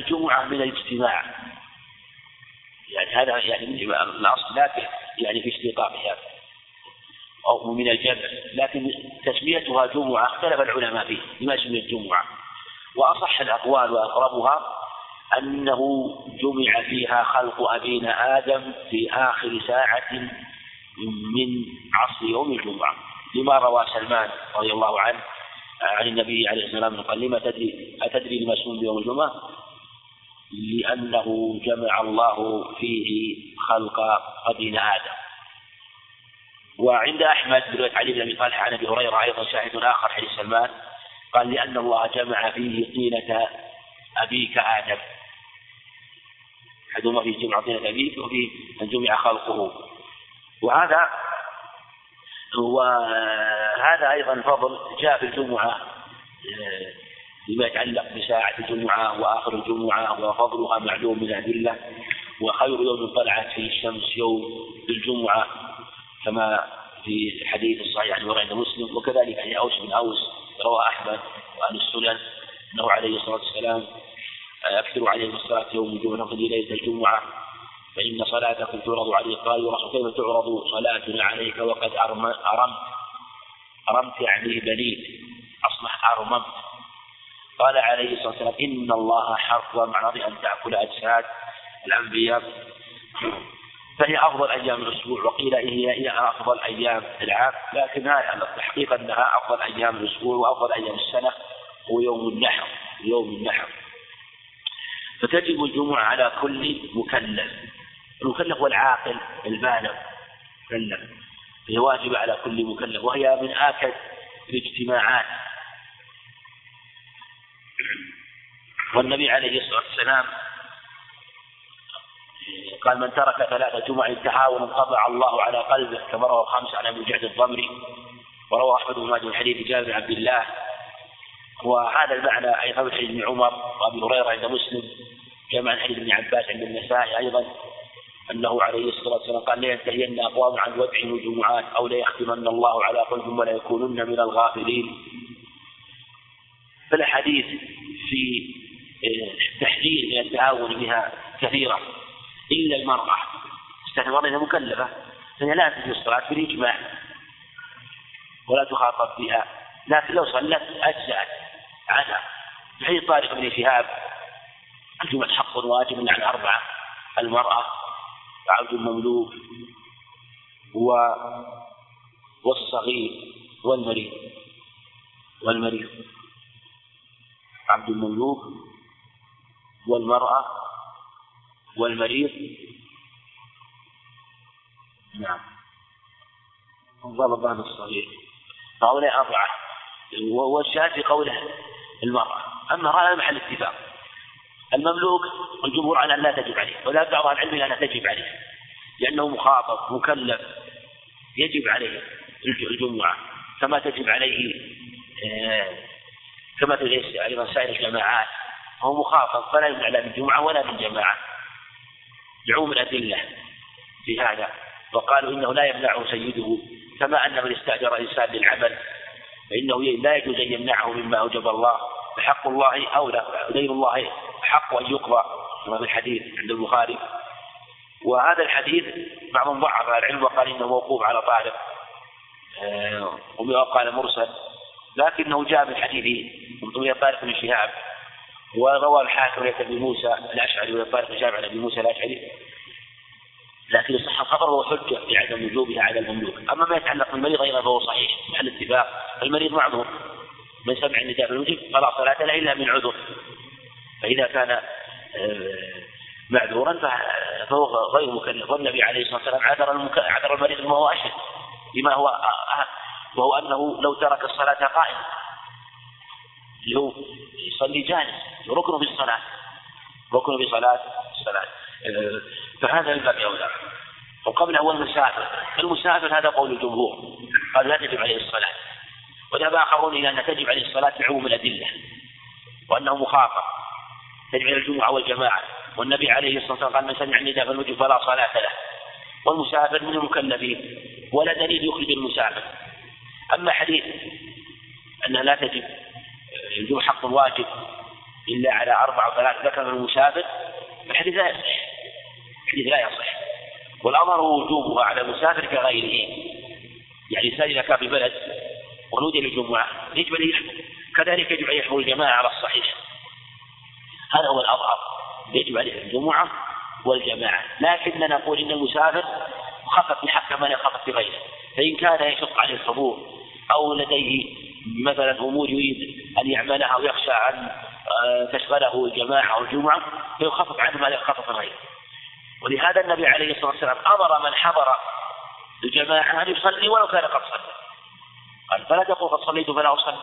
A: الجمعة من الاجتماع. يعني هذا يعني الأصل لكن يعني في اشتقاقها أو من الجمع. لكن تسميتها جمعة اختلف العلماء فيه لما سميت جمعة وأصح الأقوال وأقربها أنه جمع فيها خلق أبينا آدم في آخر ساعة من عصر يوم الجمعة. لما روى سلمان رضي الله عنه عن النبي عليه الصلاة والسلام قال لما تدري أتدري لما سمي يوم الجمعة؟ لأنه جمع الله فيه خلق أبينا آدم. وعند أحمد برواية علي بن أبي طالب عن أبي هريرة أيضا شاهد آخر حديث سلمان قال لأن الله جمع فيه طينة أبيك آدم. أحدهما في جمع طينة أبيك وفي أن جمع خلقه. وهذا وهذا أيضا فضل جاء في الجمعة بما يتعلق بساعة الجمعة وآخر الجمعة وفضلها معلوم من الأدلة وخير يوم طلعت فيه الشمس يوم الجمعة كما في الحديث الصحيح عن عند مسلم. وكذلك عن أوس بن أوس روى أحمد وأهل السنن أنه عليه الصلاة والسلام أكثروا عليه الصلاة يوم الجمعة. في ليلة الجمعة فإن صلاتكم تعرض عليه قال ورسول كيف تعرض صلاتنا عليك وقد أرمت؟ أرمت يعني بنيت أصبح أرممت. قال عليه الصلاة والسلام إن الله حرم على أن تأكل أجساد الأنبياء. فهي أفضل أيام الأسبوع. وقيل هي هي أفضل أيام العام. لكنها الحقيقة أنها أفضل أيام الأسبوع وأفضل أيام السنة هو يوم النحر. يوم النحر. فتجب الجمعة على كل مكلف. المكلف والعاقل البالغ. مكلف هي واجبة على كل مكلف. وهي من آكد الاجتماعات. والنبي عليه الصلاة والسلام قال من ترك ثلاثة جمع تهاونا طبع الله على قلبه كما روى الخمس عن أبي جعد الضمري وروى أحمد بن من حديث جابر عبد الله. وهذا المعنى أيضا من حديث ابن عمر وأبي هريرة عند مسلم كما عن حديث ابن عباس عند النسائي أيضا أنه عليه الصلاة والسلام قال لينتهين أقوام عن ودعهم الجمعات أو ليختمن الله على قلوبهم ولا يكونن من الغافلين. فالاحاديث في تحذير من التهاون بها كثيرة. إلا المرأة. استثنى إذا مكلفة فهي لا تجوز الصلاة بالإجماع. ولا تخاطب بها. لكن لو صلت أجزأت عنها. في حديث طارق بن شهاب الجمعة حق واجب عن أربعة. المرأة وعبد المملوك و والصغير والمريض. والمريض. عبد المملوك والمرأة والمريض؟ نعم. ضربان الصغير. هؤلاء أربعة. والشاهد في قوله المرأة. أما هذا محل اتفاق. المملوك الجمهور على أن لا تجب عليه ولا بعض العلم أنها تجب عليه لأنه مخاطب مكلف يجب عليه الجمعة. كما تجب عليه آه، كما تجب أيضا سائر الجماعات. هو مخاطب فلا يمنع لا بالجمعة ولا بالجماعة. لعموم الأدلة في هذا وقالوا إنه لا يمنعه سيده كما أن من استأجر إنسان للعمل فإنه لا يجوز أن يمنعه مما أوجب الله. فحق الله أولى دين الله حق أن يقضى كما في الحديث عند البخاري. وهذا الحديث بعضهم ضعف العلم وقال إنه موقوف على طالب آه، وقال مرسل لكنه جاء من حديث من طارق بن شهاب. وروى الحاكم عن أبي موسى الأشعري وطارق بن عن أبي موسى الأشعري. لكن صح الخبر وهو حجة في عدم وجوبها على المملوك. أما ما يتعلق بالمريض أيضا فهو صحيح محل اتفاق المريض معذور. من سمع النداء في الوجب فلا صلاة له إلا من عذر. فإذا كان آه، معذورا فهو غير مكلف. والنبي عليه الصلاة والسلام عذر عذر المريض ما هو اشد بما هو أهم وهو أنه لو ترك الصلاة قائما اللي يصلي جالس ركن في الصلاة. ركن في صلاة الصلاة فهذا من باب أولى وقبله هو المسافر المسافر هذا قول الجمهور. قال لا تجب عليه الصلاة. وذهب آخرون إلى أن تجب عليه الصلاة بعموم الأدلة. وأنه مخاطر تجب الجمعة والجماعة. والنبي عليه الصلاة والسلام قال من سمع النداء فالوجه فلا صلاة له. والمسافر من المكلفين. ولا دليل يخرج المسافر. أما حديث أنها لا تجب الجمعة حق واجب إلا على أربع أو ثلاث ذكر من المسافر الحديث لا يصح. الحديث لا يصح. والأمر وجوبها على المسافر كغيره. يعني الإنسان إذا كان في بلد ونودي للجمعة يجب أن يحضر. كذلك يجب أن يحضر الجماعة على الصحيح. هذا هو الأظهر. يجب عليه الجمعة والجماعة. لكننا نقول إن المسافر خفف بحق من خفف بغيره. فإن كان يشق عليه الحضور أو لديه مثلا أمور يريد أن يعملها ويخشى أن آه، تشغله الجماعة أو الجمعة فيخفف عنه ما يخفف غيره ولهذا النبي عليه الصلاة والسلام أمر من حضر الجماعة أن يصلي ولو كان قد صلى. قال فلا تقول قد صليت فلا أصلي.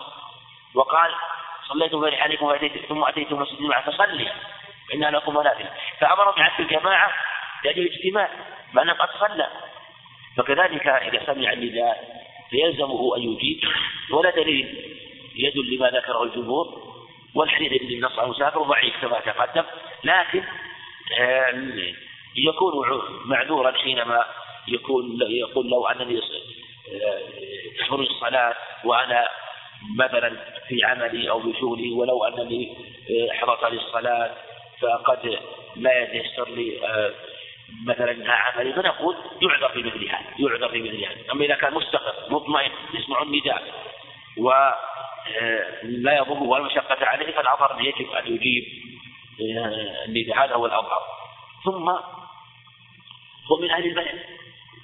A: وقال صليت في رحالكم ثم أتيت مسجد الجماعة فصلي فإنها لكم منافل فأمر بعث الجماعة لأجل الاجتماع مع أنه قد صلى. فكذلك إذا سمع النداء فيلزمه أن يجيب ولا دليل يدل لما ذكره الجمهور والحديث الذي نص على المسافر ضعيف كما تقدم لكن آه، يكون معذورا حينما يكون يقول لو أنني تحضر آه، الصلاة وأنا مثلا في عملي أو بشغلي ولو أنني آه، حضرت للصلاه فقد لا يتيسر لي مثلا عملي فنقول يعذر في مثل هذا يعذر في مثل هذا. أما إذا كان مستقر مطمئن يسمع النداء و آه، لا يضره ولا مشقة عليه فالأظهر أن يجب أن يجيب النداء. هذا هو الأظهر. ثم هو من أهل البلد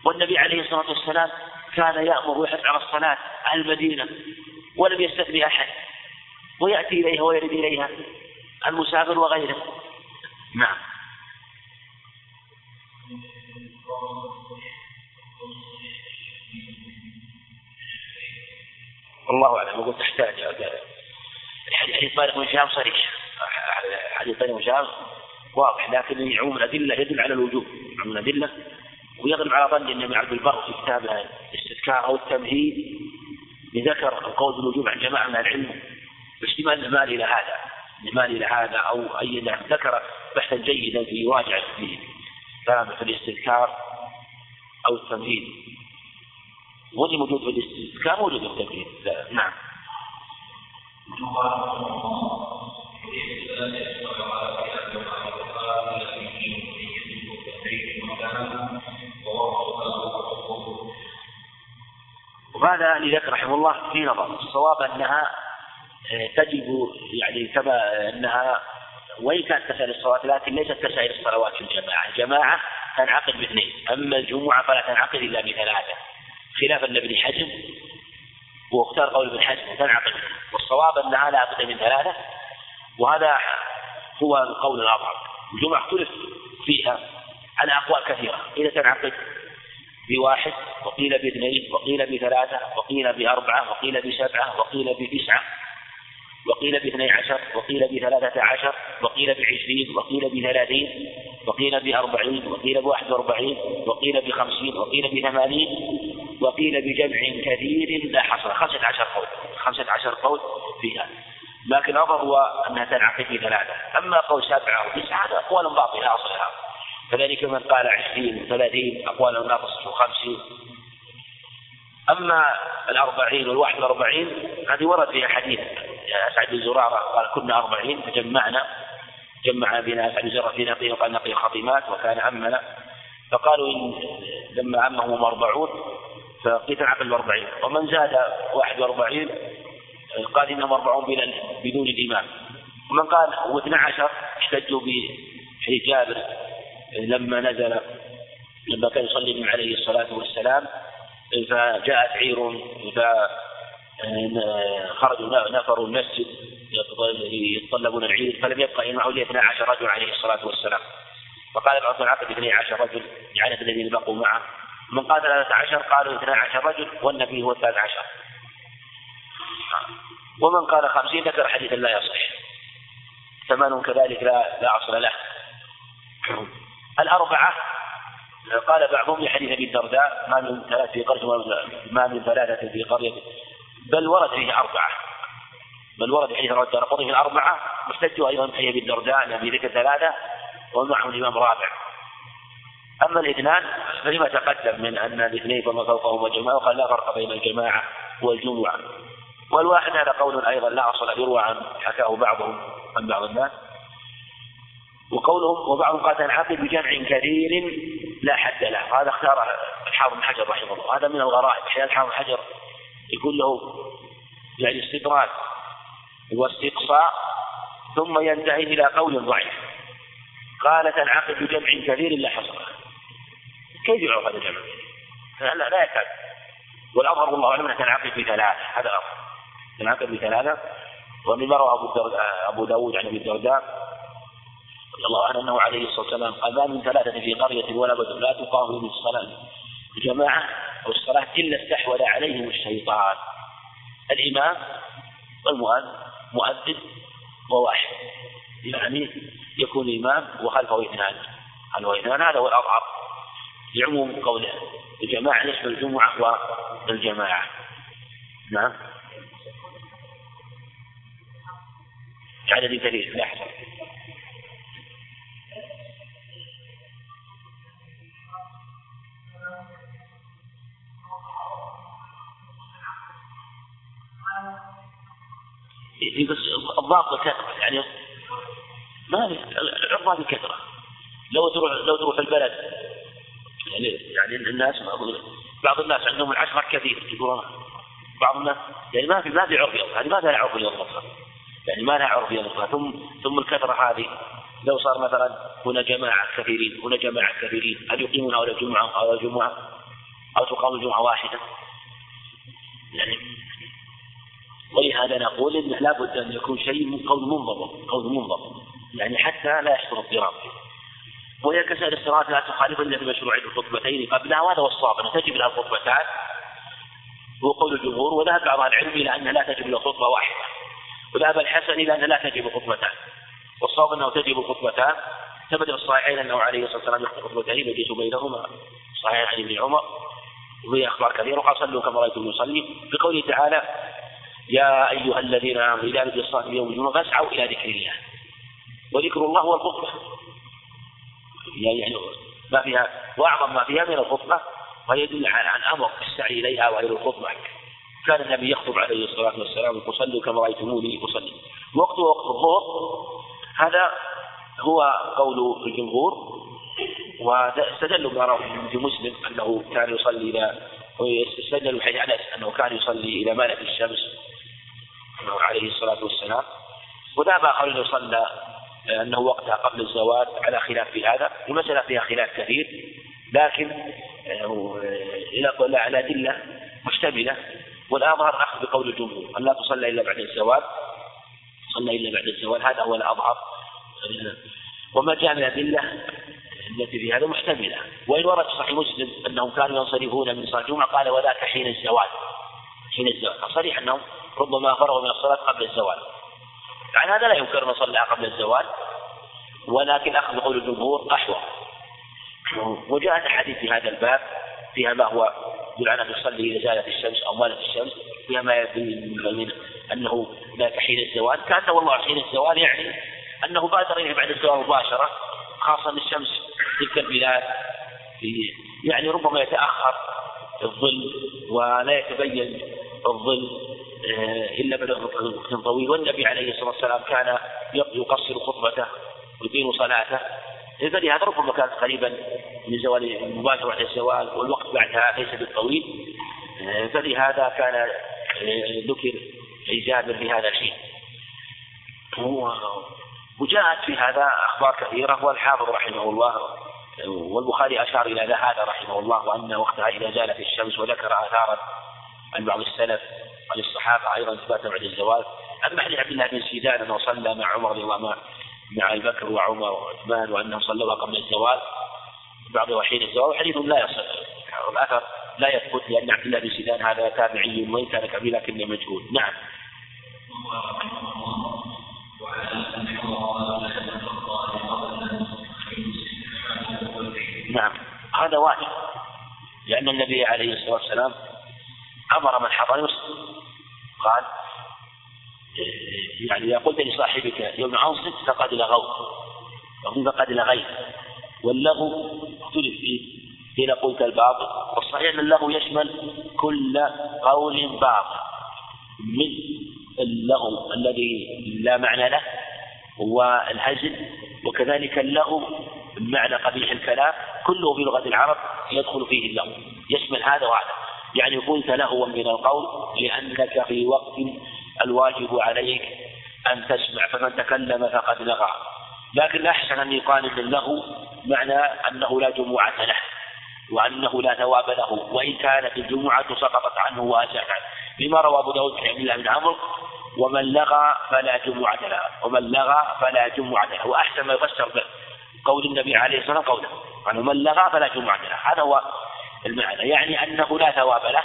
A: والنبي عليه الصلاة والسلام كان يأمر ويحث على الصلاة أهل المدينة ولم يستثني أحد. ويأتي إليها ويرد إليها المسافر وغيره. نعم. الله أعلم. يقول تحتاج حديث طارق بن شهاب صريح. حديث طارق بن شهاب واضح لكن عموم الأدلة يدل على الوجوب. عموم الأدلة ويغلب على ظن ان عبد البر في كتابه الاستذكار أو التمهيد ذكر القول بالوجوب عن جماعة من العلم باحتمال المال إلى هذا المال إلى هذا أو أي ذكر بحثا جيدا في يراجع في في الاستذكار أو التمهيد. واللي موجود في موجود في التمهيد نعم. وهذا لذلك رحمه الله في نظر. الصواب أنها آه، تجب يعني كما أنها وإن كانت كسائر الصلوات لكن ليست كسائر الصلوات في الجماعة، الجماعة تنعقد باثنين، أما الجمعة فلا تنعقد إلا بثلاثة، خلافا لابن حزم واختار قول ابن حزم تنعقد والصواب انها لا بد من ثلاثة وهذا هو القول الاظهر، الجمعة اختلف فيها على أقوال كثيرة، اذا تنعقد بواحد وقيل باثنين وقيل بثلاثة وقيل بأربعة وقيل بسبعة وقيل بتسعة وقيل باثني عشر وقيل بثلاثة عشر وقيل بعشرين وقيل بثلاثين وقيل بأربعين وقيل بواحد وأربعين وقيل بخمسين وقيل بثمانين. وقيل بجمع كثير لا حصر. خمسة عشر قول. خمسة عشر قول فيها لكن الأظهر هو أنها تنعقد في ثلاثة. أما قول سبعة وتسعة هذا أقوال باطلة أصلها كذلك من قال عشرين وثلاثين أقوال ناقصة وخمسين أما الأربعين والواحد والأربعين هذه ورد فيها حديث. أسعد بن زرارة قال كنا أربعين فجمعنا. جمع بنا أسعد بن زرارة في نقي وقال نقي الخطيمات وكان عمنا. فقالوا إن لما عمهم أربعون عقل الأربعين. ومن زاد واحد وأربعين قال إنهم أربعون بدون الإمام ومن قال هو 12 احتجوا بحديث جابر لما نزل لما كان يصلي عليه الصلاة والسلام فجاءت عير فخرجوا نفروا المسجد يتطلبون العير فلم يبقى معه إلا 12 رجل عليه الصلاة والسلام. فقال بعض العقد 12 رجل لعدد الذين بقوا معه من قال 13 قالوا 12 رجل والنبي هو 13 ومن قال 50 ذكر حديثا لا يصح. ثمن كذلك لا لا اصل له. الأربعة قال بعضهم لحديث أبي الدرداء ما من ثلاث في قرية ما من ثلاثة في قرية. بل ورد فيه أربعة. بل ورد حديث رواه الدار في الاربعه واحتجوا أيضا في أبي الدرداء في ذكر ثلاثة ومعه الإمام رابع. أما الاثنان فلما تقدم من أن الاثنين فما فوقهما جماعة وقال لا فرق بين الجماعة والجمعه والواحد هذا قول أيضا لا أصل يروى عن حكاه بعضهم عن بعض الناس. وقولهم وبعضهم قال تنعقد بجمع كثير لا حد له. هذا اختاره الحافظ بن حجر رحمه الله. هذا من الغرائب. أحيانا الحافظ بن حجر يكون له يعني استدراك واستقصاء ثم ينتهي إلى قول ضعيف. قال تنعقد بجمع كثير لا حصر كيف يعرف هذا الجمع؟ لا لا يكاد. والأظهر والله أعلم انها تنعقد بثلاثه هذا الامر تنعقد بثلاثه ومما روى ابو أبو داود عن أبي الدرداء رضي الله عنه أنه عليه الصلاة والسلام قال ما من ثلاثة في قرية ولا بد لا تقام الصلاه الجماعه أو الصلاة إلا استحوذ عليهم الشيطان. الإمام والمؤذن مؤذن وواحد. يعني يكون إمام وخلفه اثنان. خلفه اثنان هذا هو الأظهر. لعموم قوله الجماعة يشمل الجمعة والجماعة. نعم. عدد كثير لا حصر بس الضابط كثرة يعني ما العرض هذه كثرة. لو تروح لو تروح البلد يعني يعني الناس بعض الناس عندهم العشرة كثير يقولون بعض الناس يعني ما في ما في عرف هذه ما فيها عرف يطلقها يعني ما لها عرف يطلقها ثم ثم الكثرة هذه لو صار مثلا هنا جماعة كثيرين هنا جماعة كثيرين هل يقيمون أو جمعة أو جمعة أو تقام الجمعة واحدة؟ يعني ولهذا نقول انه لابد أن يكون شيء من قول منضبط قول منضبط يعني حتى لا يحصل اضطراب. وهي كسائر الصلاة لا تخالف إلا بمشروعية الخطبتين. قبلها وهذا هو الصواب انها تجب لها الخطبتان. هو قول الجمهور وذهب بعض العلم إلى انها لا تجب إلا خطبة واحدة. وذهب الحسن إلى انها لا تجب خطبتان. والصواب أنه تجب الخطبتان ثبت في الصحيحين أنه عليه الصلاة والسلام يخطب خطبتين. يجلس بينهما. صحيح عن ابن عمر. وهي أخبار كثيرة. وقال صلوا كما رأيتم يصلي. بقوله تعالى يا أيها الذين آمنوا إذا نودي الصلاة يوم الجمعة فاسعوا إلى ذكر الله. وذكر الله هو الخطبة. يعني ما فيها وأعظم ما فيها من الخطبة وهي يدل عن أمر السعي إليها وغير الخطبة. كان النبي يخطب عليه الصلاة والسلام يقول صلوا كما رأيتموني أصلي. وقته وقت الظهر هذا هو قول الجمهور واستدلوا بما في مسلم أنه كان يصلي إلى استدلوا حديث أنس أنه كان يصلي إلى مالك الشمس عليه الصلاة والسلام. وذهب آخرون انه صلى انه وقتها قبل الزواج على خلاف في هذا المساله فيها خلاف كثير لكن إلى على أدلة مشتملة والأظهر أخذ بقول الجمهور أن لا تصلى إلا بعد الزواج صلى إلا بعد الزواج هذا هو الأظهر. وما جاء من الادله التي في هذا محتمله وإن ورد في صحيح مسلم أنهم كانوا ينصرفون من صلاة الجمعة قال وذاك حين الزواج حين الزواج. صريح أنهم ربما فرغوا من الصلاة قبل الزواج. يعني هذا لا ينكر من صلى قبل الزواج ولكن أخذ بقول الجمهور احوط وجاءت أحاديث في هذا الباب فيها ما هو يدل على يصلي إذا زالت الشمس أو مالت الشمس فيها ما من أنه ذاك حين الزوال كانه والله حين الزوال يعني أنه بادر اليه بعد الزوال مباشرة خاصة أن الشمس تلك البلاد يعني ربما يتأخر الظل ولا يتبين الظل. آه، إلا بعد وقت طويل. والنبي عليه الصلاة والسلام كان يقصر خطبته ويقيم صلاته. فلهذا ربما كانت قريبا من زوال مباشرة بعد الزوال والوقت بعدها ليس بالطويل. فلهذا كان آه، ذكر جابر في هذا الحين وجاءت في هذا أخبار كثيرة. والحافظ رحمه الله والبخاري أشار إلى هذا رحمه الله وأن وقتها إذا زالت الشمس وذكر آثارا عن بعض السلف عن أيضا إثباتا بعد الزوال أما حديث عبد الله بن سيدان أنه صلى مع عمر رضي الله عنه مع أبي بكر وعمر وعثمان وأنهم صلوا قبل الزوال بعضها حين الزوال وحديث لا يصح الاثر لا يثبت لأن عبد الله بن سيدان هذا تابعي وإن كان كبير لكنه مجهول. نعم. نعم. هذا واجب لأن النبي عليه الصلاة والسلام أمر من حضر قال يعني إذا قلت لصاحبك يوم أنصت فقد لغوت. فقد لغيت. واللغو اختلف فيه. حين قلت الباطل والصحيح أن اللغو يشمل كل قول باطل من اللغو الذي لا معنى له والهزل وكذلك اللغو بمعنى قبيح الكلام كله في لغة العرب يدخل فيه اللغو. يشمل هذا وهذا. يعني قلت لهوا من القول لأنك في وقت الواجب عليك أن تسمع فمن تكلم فقد لغى. لكن أحسن أن يقال اللغو معنى أنه لا جمعة له وأنه لا ثواب له وإن كانت الجمعة سقطت عنه وأسعت لما روى أبو داود عن عبد الله بن عمرو ومن لغى فلا جمعة له ومن لغى فلا جمعة له. وأحسن ما يفسر قول النبي عليه الصلاة والسلام قوله أنه من لغى فلا جمعة له. هذا هو المعنى يعني أنه لا ثواب له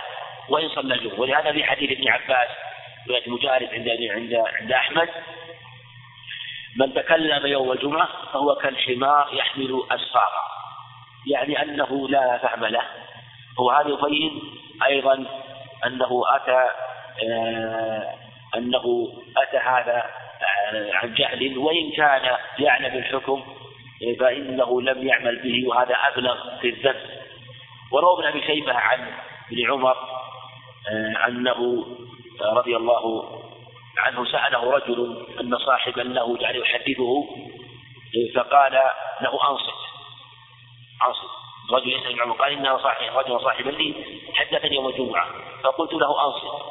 A: وإن صلى الجمعة ولهذا في حديث ابن عباس رواية مجارب عند عند عند أحمد. من تكلم يوم الجمعة فهو كالحمار يحمل أسفارا. يعني أنه لا فهم له. وهذا يبين أيضا أنه أتى آه أنه أتى هذا آه عن جهل. وإن كان يعلم الحكم فإنه لم يعمل به وهذا أبلغ في الذنب. وروى ابن أبي شيبة عن ابن عمر آه أنه رضي الله عنه سأله رجل أن صاحبا له جعل يحدثه فقال له أنصت أنصت. رجل يسأل عمر قال إنه صاحب رجل صاحبا لي حدثني يوم الجمعة فقلت له أنصت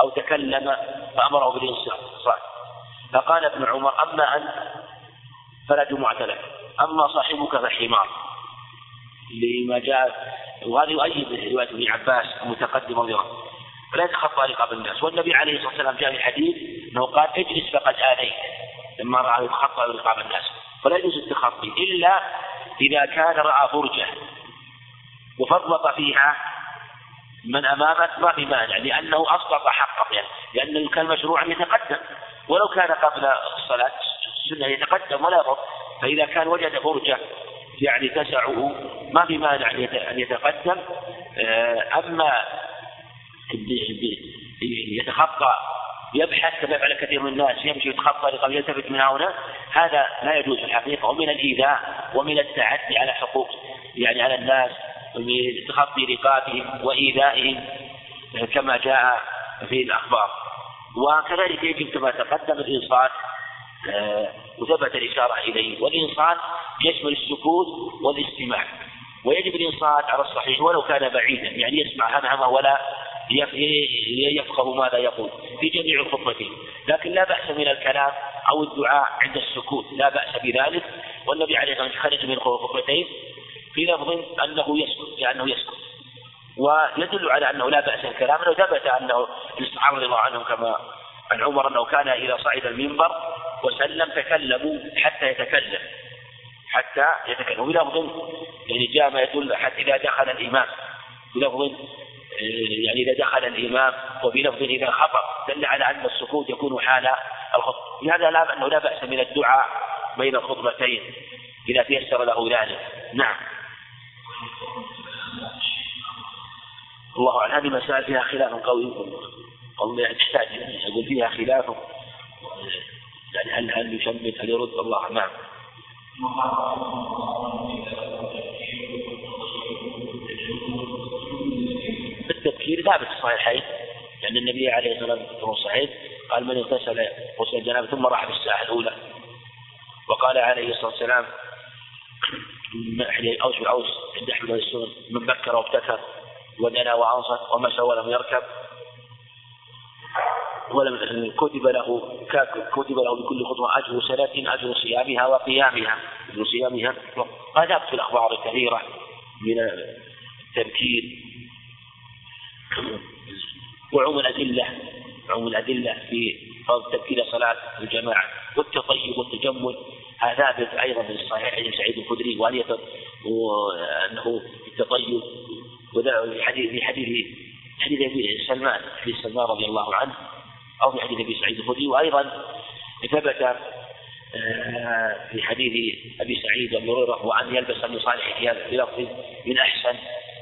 A: أو تكلم فأمره بالإنصات فقال ابن عمر أما أنت فلا جمعة لك أما صاحبك فحمار. لما جاء وهذا يؤيد رواية ابن عباس المتقدم رضي الله عنه فلا يتخطى رقاب الناس. والنبي عليه الصلاة والسلام جاء في حديث أنه قال اجلس فقد آذيت. لما رأى يتخطى رقاب الناس. فلا يجوز التخطي إلا إذا كان رأى فرجة. وفرط فيها من أمامك ما في مانع لأنه أسقط حقه يعني لأنه كان مشروعا يتقدم. ولو كان قبل الصلاة السنة يتقدم ولا يضر فإذا كان وجد فرجة يعني تسعه ما في مانع أن يتقدم. آه، أما يتخطى يبحث كما يفعل كثير من الناس يمشي يتخطى لقبل يلتفت من هنا هذا لا يجوز في الحقيقة ومن الإيذاء ومن التعدي على حقوق يعني على الناس بتخطي رقابهم وإيذائهم كما جاء في الأخبار. وكذلك يجب كما تقدم الإنصات آه، وثبت الإشارة إليه. والإنصات يشمل السكوت والاستماع. ويجب الإنصات على الصحيح ولو كان بعيدا يعني يسمع همهمة ولا يفقه ماذا يقول في جميع الخطبتين لكن لا بأس من الكلام أو الدعاء عند السكوت لا بأس بذلك. والنبي عليه الصلاة والسلام خرج من الخطبتين في لفظ أنه يسكت لأنه يسكت. ويدل على أنه لا بأس الكلام لو ثبت أنه الصحابة رضي الله عنهم كما عن عمر أنه كان إذا صعد المنبر وسلم تكلموا حتى يتكلم. حتى يتكلم. وبلفظ يعني جاء ما يدل حتى إذا دخل الإمام. بلفظ يعني إذا دخل الإمام وبلفظ إذا خطب. دل على أن السكوت يكون حال الخطب. لهذا لا أنه لا بأس من الدعاء بين الخطبتين. إذا تيسر له ذلك. نعم. الله أعلم. هذه مسائل فيها خلاف قوي. قول يعني تحتاج يقول فيها خلاف. يعني هل هل يشمت هل يرد؟ الله نعم. التبكير ثابت في الصحيحين لأن النبي عليه الصلاة والسلام صحيح قال من اغتسل غسل الجنابة ثم راح في الساعة الأولى. وقال عليه الصلاة والسلام من أحد أوس بالأوس عند أحمد السنن من بكر وابتكر ودنا وأنصت ومشى ولم يركب. ولم كتب له كتب له بكل خطوة أجر سنة أجر صيامها وقيامها. أجر صيامها. هذا في الأخبار الكثيرة من التبكير. وعموم الأدلة عموم الأدلة في فضل تبكير صلاة الجماعة والتطيب والتجمل. هذا ثابت أيضا في الصحيح عن سعيد الخدري وأن أنه التطيب. وفي حديث في حديث حديث سلمان حديث سلمان رضي الله عنه أو في حديث أبي سعيد الخدري وأيضا ثبت آه، في حديث أبي سعيد وأبي هريرة وأن يلبس من صالح ثيابه بلفظ من أحسن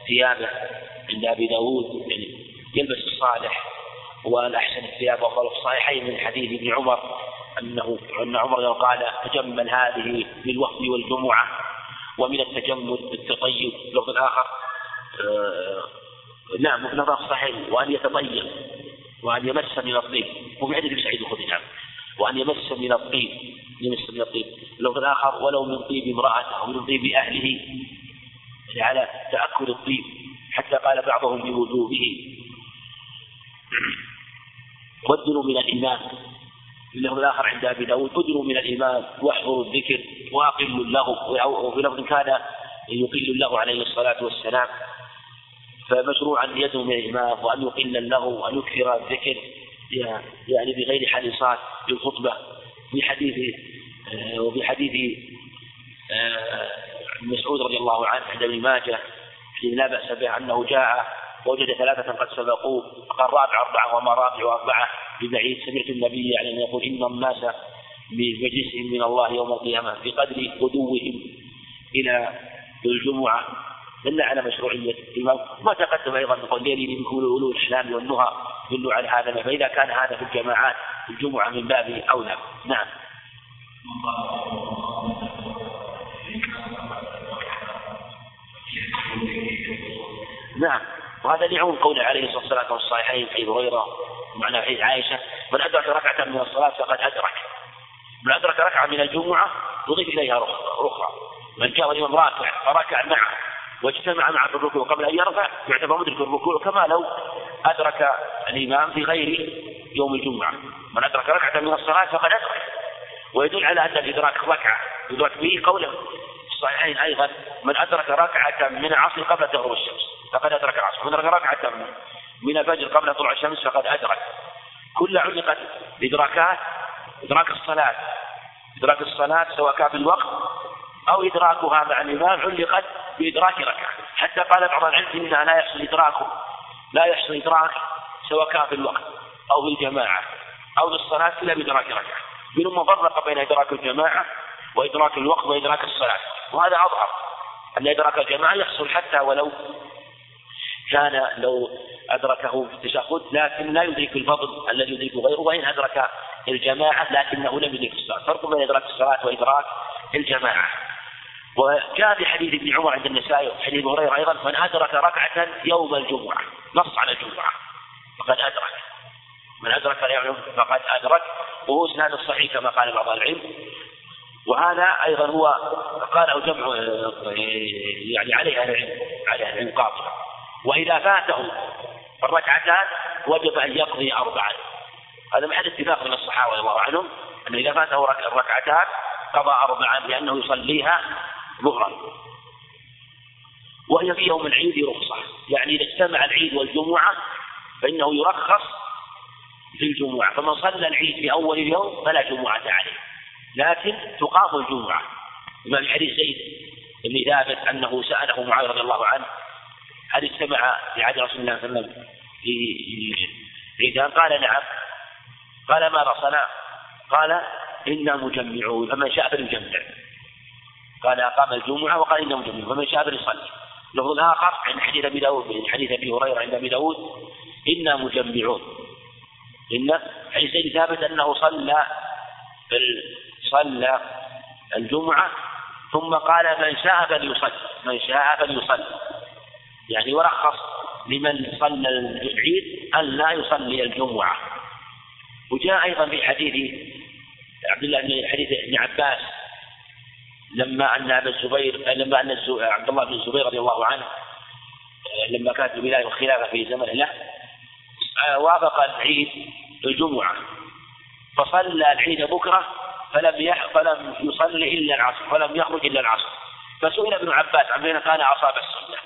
A: ثيابه عند أبي داود يعني يلبس الصالح والأحسن الثياب وقال في الصحيحين من حديث ابن عمر أنه أن عمر قال تجمل هذه للوفد والجمعة ومن التجمل التطيب لفظ آخر آه نعم وفي لفظ صحيح وأن يتطيب. وأن يمس من الطيب. وفي حديث سعيد الخدري نعم. وأن يمس من الطيب. يمس من الطيب. لفظ آخر ولو من طيب امرأته أو من طيب أهله يعني على تأكل الطيب. حتى قال بعضهم بوجوبه ودنوا من الإيمان. اللفظ الآخر عند أبي داود ادنوا من الإيمان واحضروا الذكر وأقلوا اللغو وفي لفظ كان يقل له عليه الصلاة والسلام. فمشروع أن يدعو من الإمام وأن يقل اللغو وأن يكثر الذكر يعني بغير حديثات للخطبة في حديث آه، وفي حديث آه، مسعود رضي الله عنه عند ابن ماجه لا بأس به أنه جاء وجد ثلاثة قد سبقوه قال رابع أربعة وما رابع أربعة ببعيد. سمعت النبي يعني أن يقول إن الناس بمجلسهم من الله يوم القيامة بقدر غدوهم إلى الجمعة. دل على مشروعية الإمام. ما تقدم أيضا نقول ليلي من أولو الإسلام والنهى يدل على هذا فإذا كان هذا في الجماعات الجمعة من باب أولى. نعم. نعم. وهذا لعون قول عليه الصلاة والسلام في هريرة ومعنى حديث عائشة. من أدرك ركعة من الصلاة فقد أدرك. من أدرك ركعة من الجمعة يضيف إليها أخرى من جاء الإمام راكع فركع معه واجتمع في الركوع قبل أن يرفع يعتبر مدرك الركوع كما لو أدرك الإمام في غير يوم الجمعة. من أدرك ركعة من الصلاة فقد أدرك. ويدل على أن الإدراك ركعة يدرك به قوله الصحيحين أيضا من أدرك ركعة من العصر قبل تغرب الشمس فقد أدرك العصر من أدرك ركعة من الفجر قبل طلوع الشمس فقد أدرك. كل علقت إدراكات إدراك الصلاة. إدراك الصلاة سواء كان في الوقت أو إدراكها مع الإمام علقت بإدراك ركعة. حتى قال بعض العلم إنها لا يحصل إدراكه لا يحصل إدراك سواء كان في الوقت أو في الجماعة أو في الصلاة إلا بإدراك ركعة. منهم فرق بين إدراك الجماعة وإدراك الوقت وإدراك الصلاة. وهذا أظهر أن إدراك الجماعة يحصل حتى ولو كان لو أدركه في التشهد لكن لا يدرك الفضل الذي يدرك غيره وإن أدرك الجماعة لكنه لم يدرك الصلاة. فرق بين إدراك الصلاة وإدراك الجماعة. وجاء في حديث ابن عمر عند النسائي وحديث هريرة أيضا من أدرك ركعة يوم الجمعة. نص على الجمعة. فقد أدرك. من أدرك اليوم فقد أدرك. وهو إسناد الصحيح كما قال بعض العلم. وهذا أيضا هو قاله جمع يعني عليه أهل العلم عليه أهل العلم قاطبة وإذا فاته الركعتان وجب أن يقضي أربعا هذا محل اتفاق من الصحابة رضي الله عنهم أنه إذا فاته الركعتان قضى أربعا لأنه يصليها ظهرا وهي في يوم العيد رخصة. يعني إذا اجتمع العيد والجمعة فإنه يرخص في الجمعة. فمن صلى العيد في أول اليوم فلا جمعة عليه. لكن تقام الجمعة. بما في حديث زيد بن ثابت أنه سأله معاذ رضي الله عنه هل اجتمع في عهد رسول الله صلى الله عليه وسلم في عيدان قال نعم. قال ماذا صنع قال إنا مجمعون. فمن شاء فليجمع. قال أقام الجمعة وقال إنا مجمعون فمن شاء فليصلي. لفظ آخر عن حديث أبي داود من حديث أبي هريرة عند أبي داود إنا مجمعون. إن حديث ثابت أنه صلى صلى الجمعة ثم قال من شاء فليصلي. من شاء فليصلي. يعني ورخص لمن صلى العيد أن لا يصلي الجمعة. وجاء أيضا في حديث عبد الله بن حديث ابن عباس لما أن أبا الزبير لما أن عبد الله بن الزبير رضي الله عنه لما كانت الولاية والخلافة في زمن له وافق العيد الجمعة. فصلى العيد بكرة فلم يح فلم يصلي إلا العصر فلم يخرج إلا العصر. فسئل ابن عباس عن بين كان أصاب السنة.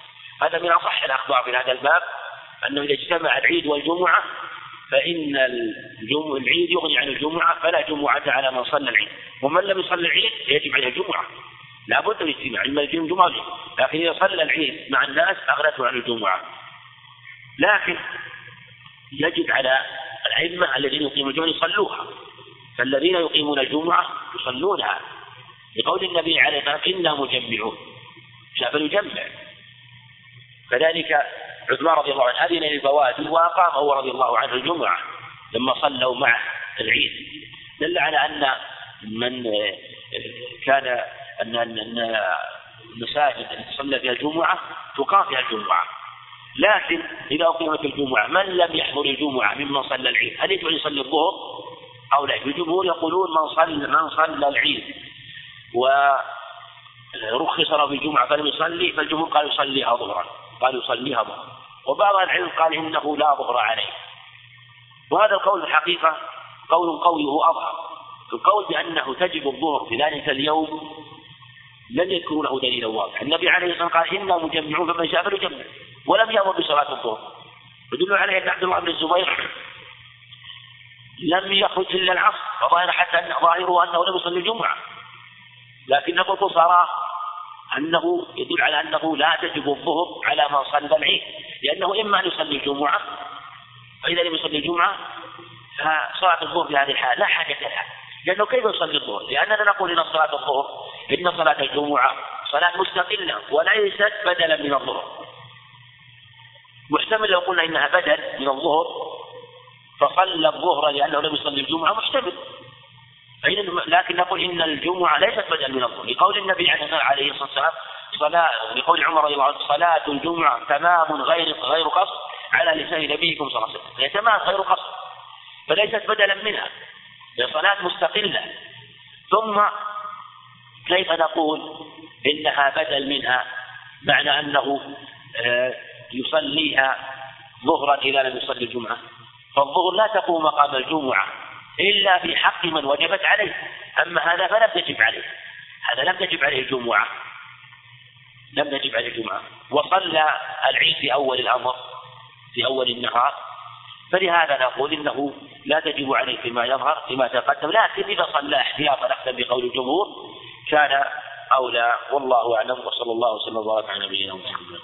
A: هذا من أصح الأخبار في هذا الباب أنه إذا اجتمع العيد والجمعة فإن العيد يغني عن الجمعة فلا جمعة على من صلى العيد. ومن لم يصلي العيد يجب عليه الجمعة. لا بد من الاجتماع إما الجمعة لكن إذا صلى العيد مع الناس أغنته عن الجمعة. لكن يجب على الأئمة الذين يقيمون الجمعة يصلوها. فالذين يقيمون الجمعة يصلونها. لقول النبي عليه الصلاة والسلام إنا مجمعون. شاف يجمع كذلك عثمان رضي الله عنه أذن للبوادي وأقام هو رضي الله عنه الجمعة لما صلوا معه العيد. دل على أن من كان أن أن المساجد التي صلى فيها الجمعة تقام فيها الجمعة. لكن إذا أقيمت الجمعة من لم يحضر الجمعة ممن صلى العيد؟ هل أن يصلي الظهر؟ أو لا؟ الجمهور يقولون من صلى من صلى العيد ورخص له في الجمعة فلم يصلي فالجمهور قال يصليها ظهرا قال يصليها ظهرا. وبعض العلم قال إنه لا ظهر عليه. وهذا القول الحقيقة قول قوي هو أظهر القول بأنه تجب الظهر في ذلك اليوم لم يذكروا له دليلا واضحا. النبي عليه الصلاة والسلام قال إنا مجمعون فمن شاء فليجمع. ولم يأمر بصلاة الظهر. يدل عليه أن عبد الله بن الزبير لم يخرج إلا العصر فظاهر حتى أن ظاهره أنه لم يصلي الجمعة. لكن نقول صراحة أنه يدل على أنه لا تجب الظهر على من صلى العيد لأنه إما أن يصلي الجمعة فإذا لم يصلي الجمعة فصلاة الظهر في هذه الحالة لا حاجة لها. لأنه كيف يصلي الظهر؟ لأننا نقول إن صلاة الظهر إن صلاة الجمعة صلاة مستقلة وليست بدلا من الظهر. محتمل لو قلنا إنها بدل من الظهر فصلى الظهر لأنه لم يصلي الجمعة محتمل. لكن نقول إن الجمعة ليست بدل من الظهر. لقول النبي عليه الصلاة والسلام صلاة لقول عمر رضي الله عنه صلاة الجمعة تمام غير غير قصر على لسان نبيكم صلى الله عليه وسلم. هي تمام غير قصر فليست بدلا منها. هي صلاة مستقلة. ثم كيف نقول إنها بدل منها؟ معنى أنه آه، يصليها ظهرا إذا لم يصلي الجمعة. فالظهر لا تقوم مقام الجمعة إلا في حق من وجبت عليه. أما هذا فلم تجب عليه. هذا لم تجب عليه الجمعة. لم تجب عليه الجمعة. وصلى العيد في أول الأمر في أول النهار. فلهذا نقول إنه لا تجب عليه فيما يظهر فيما تقدم لكن إذا صلى احتياطا أخذا بقول الجمهور كان أولى والله أعلم وصلى الله وسلم وبارك على نبينا محمد.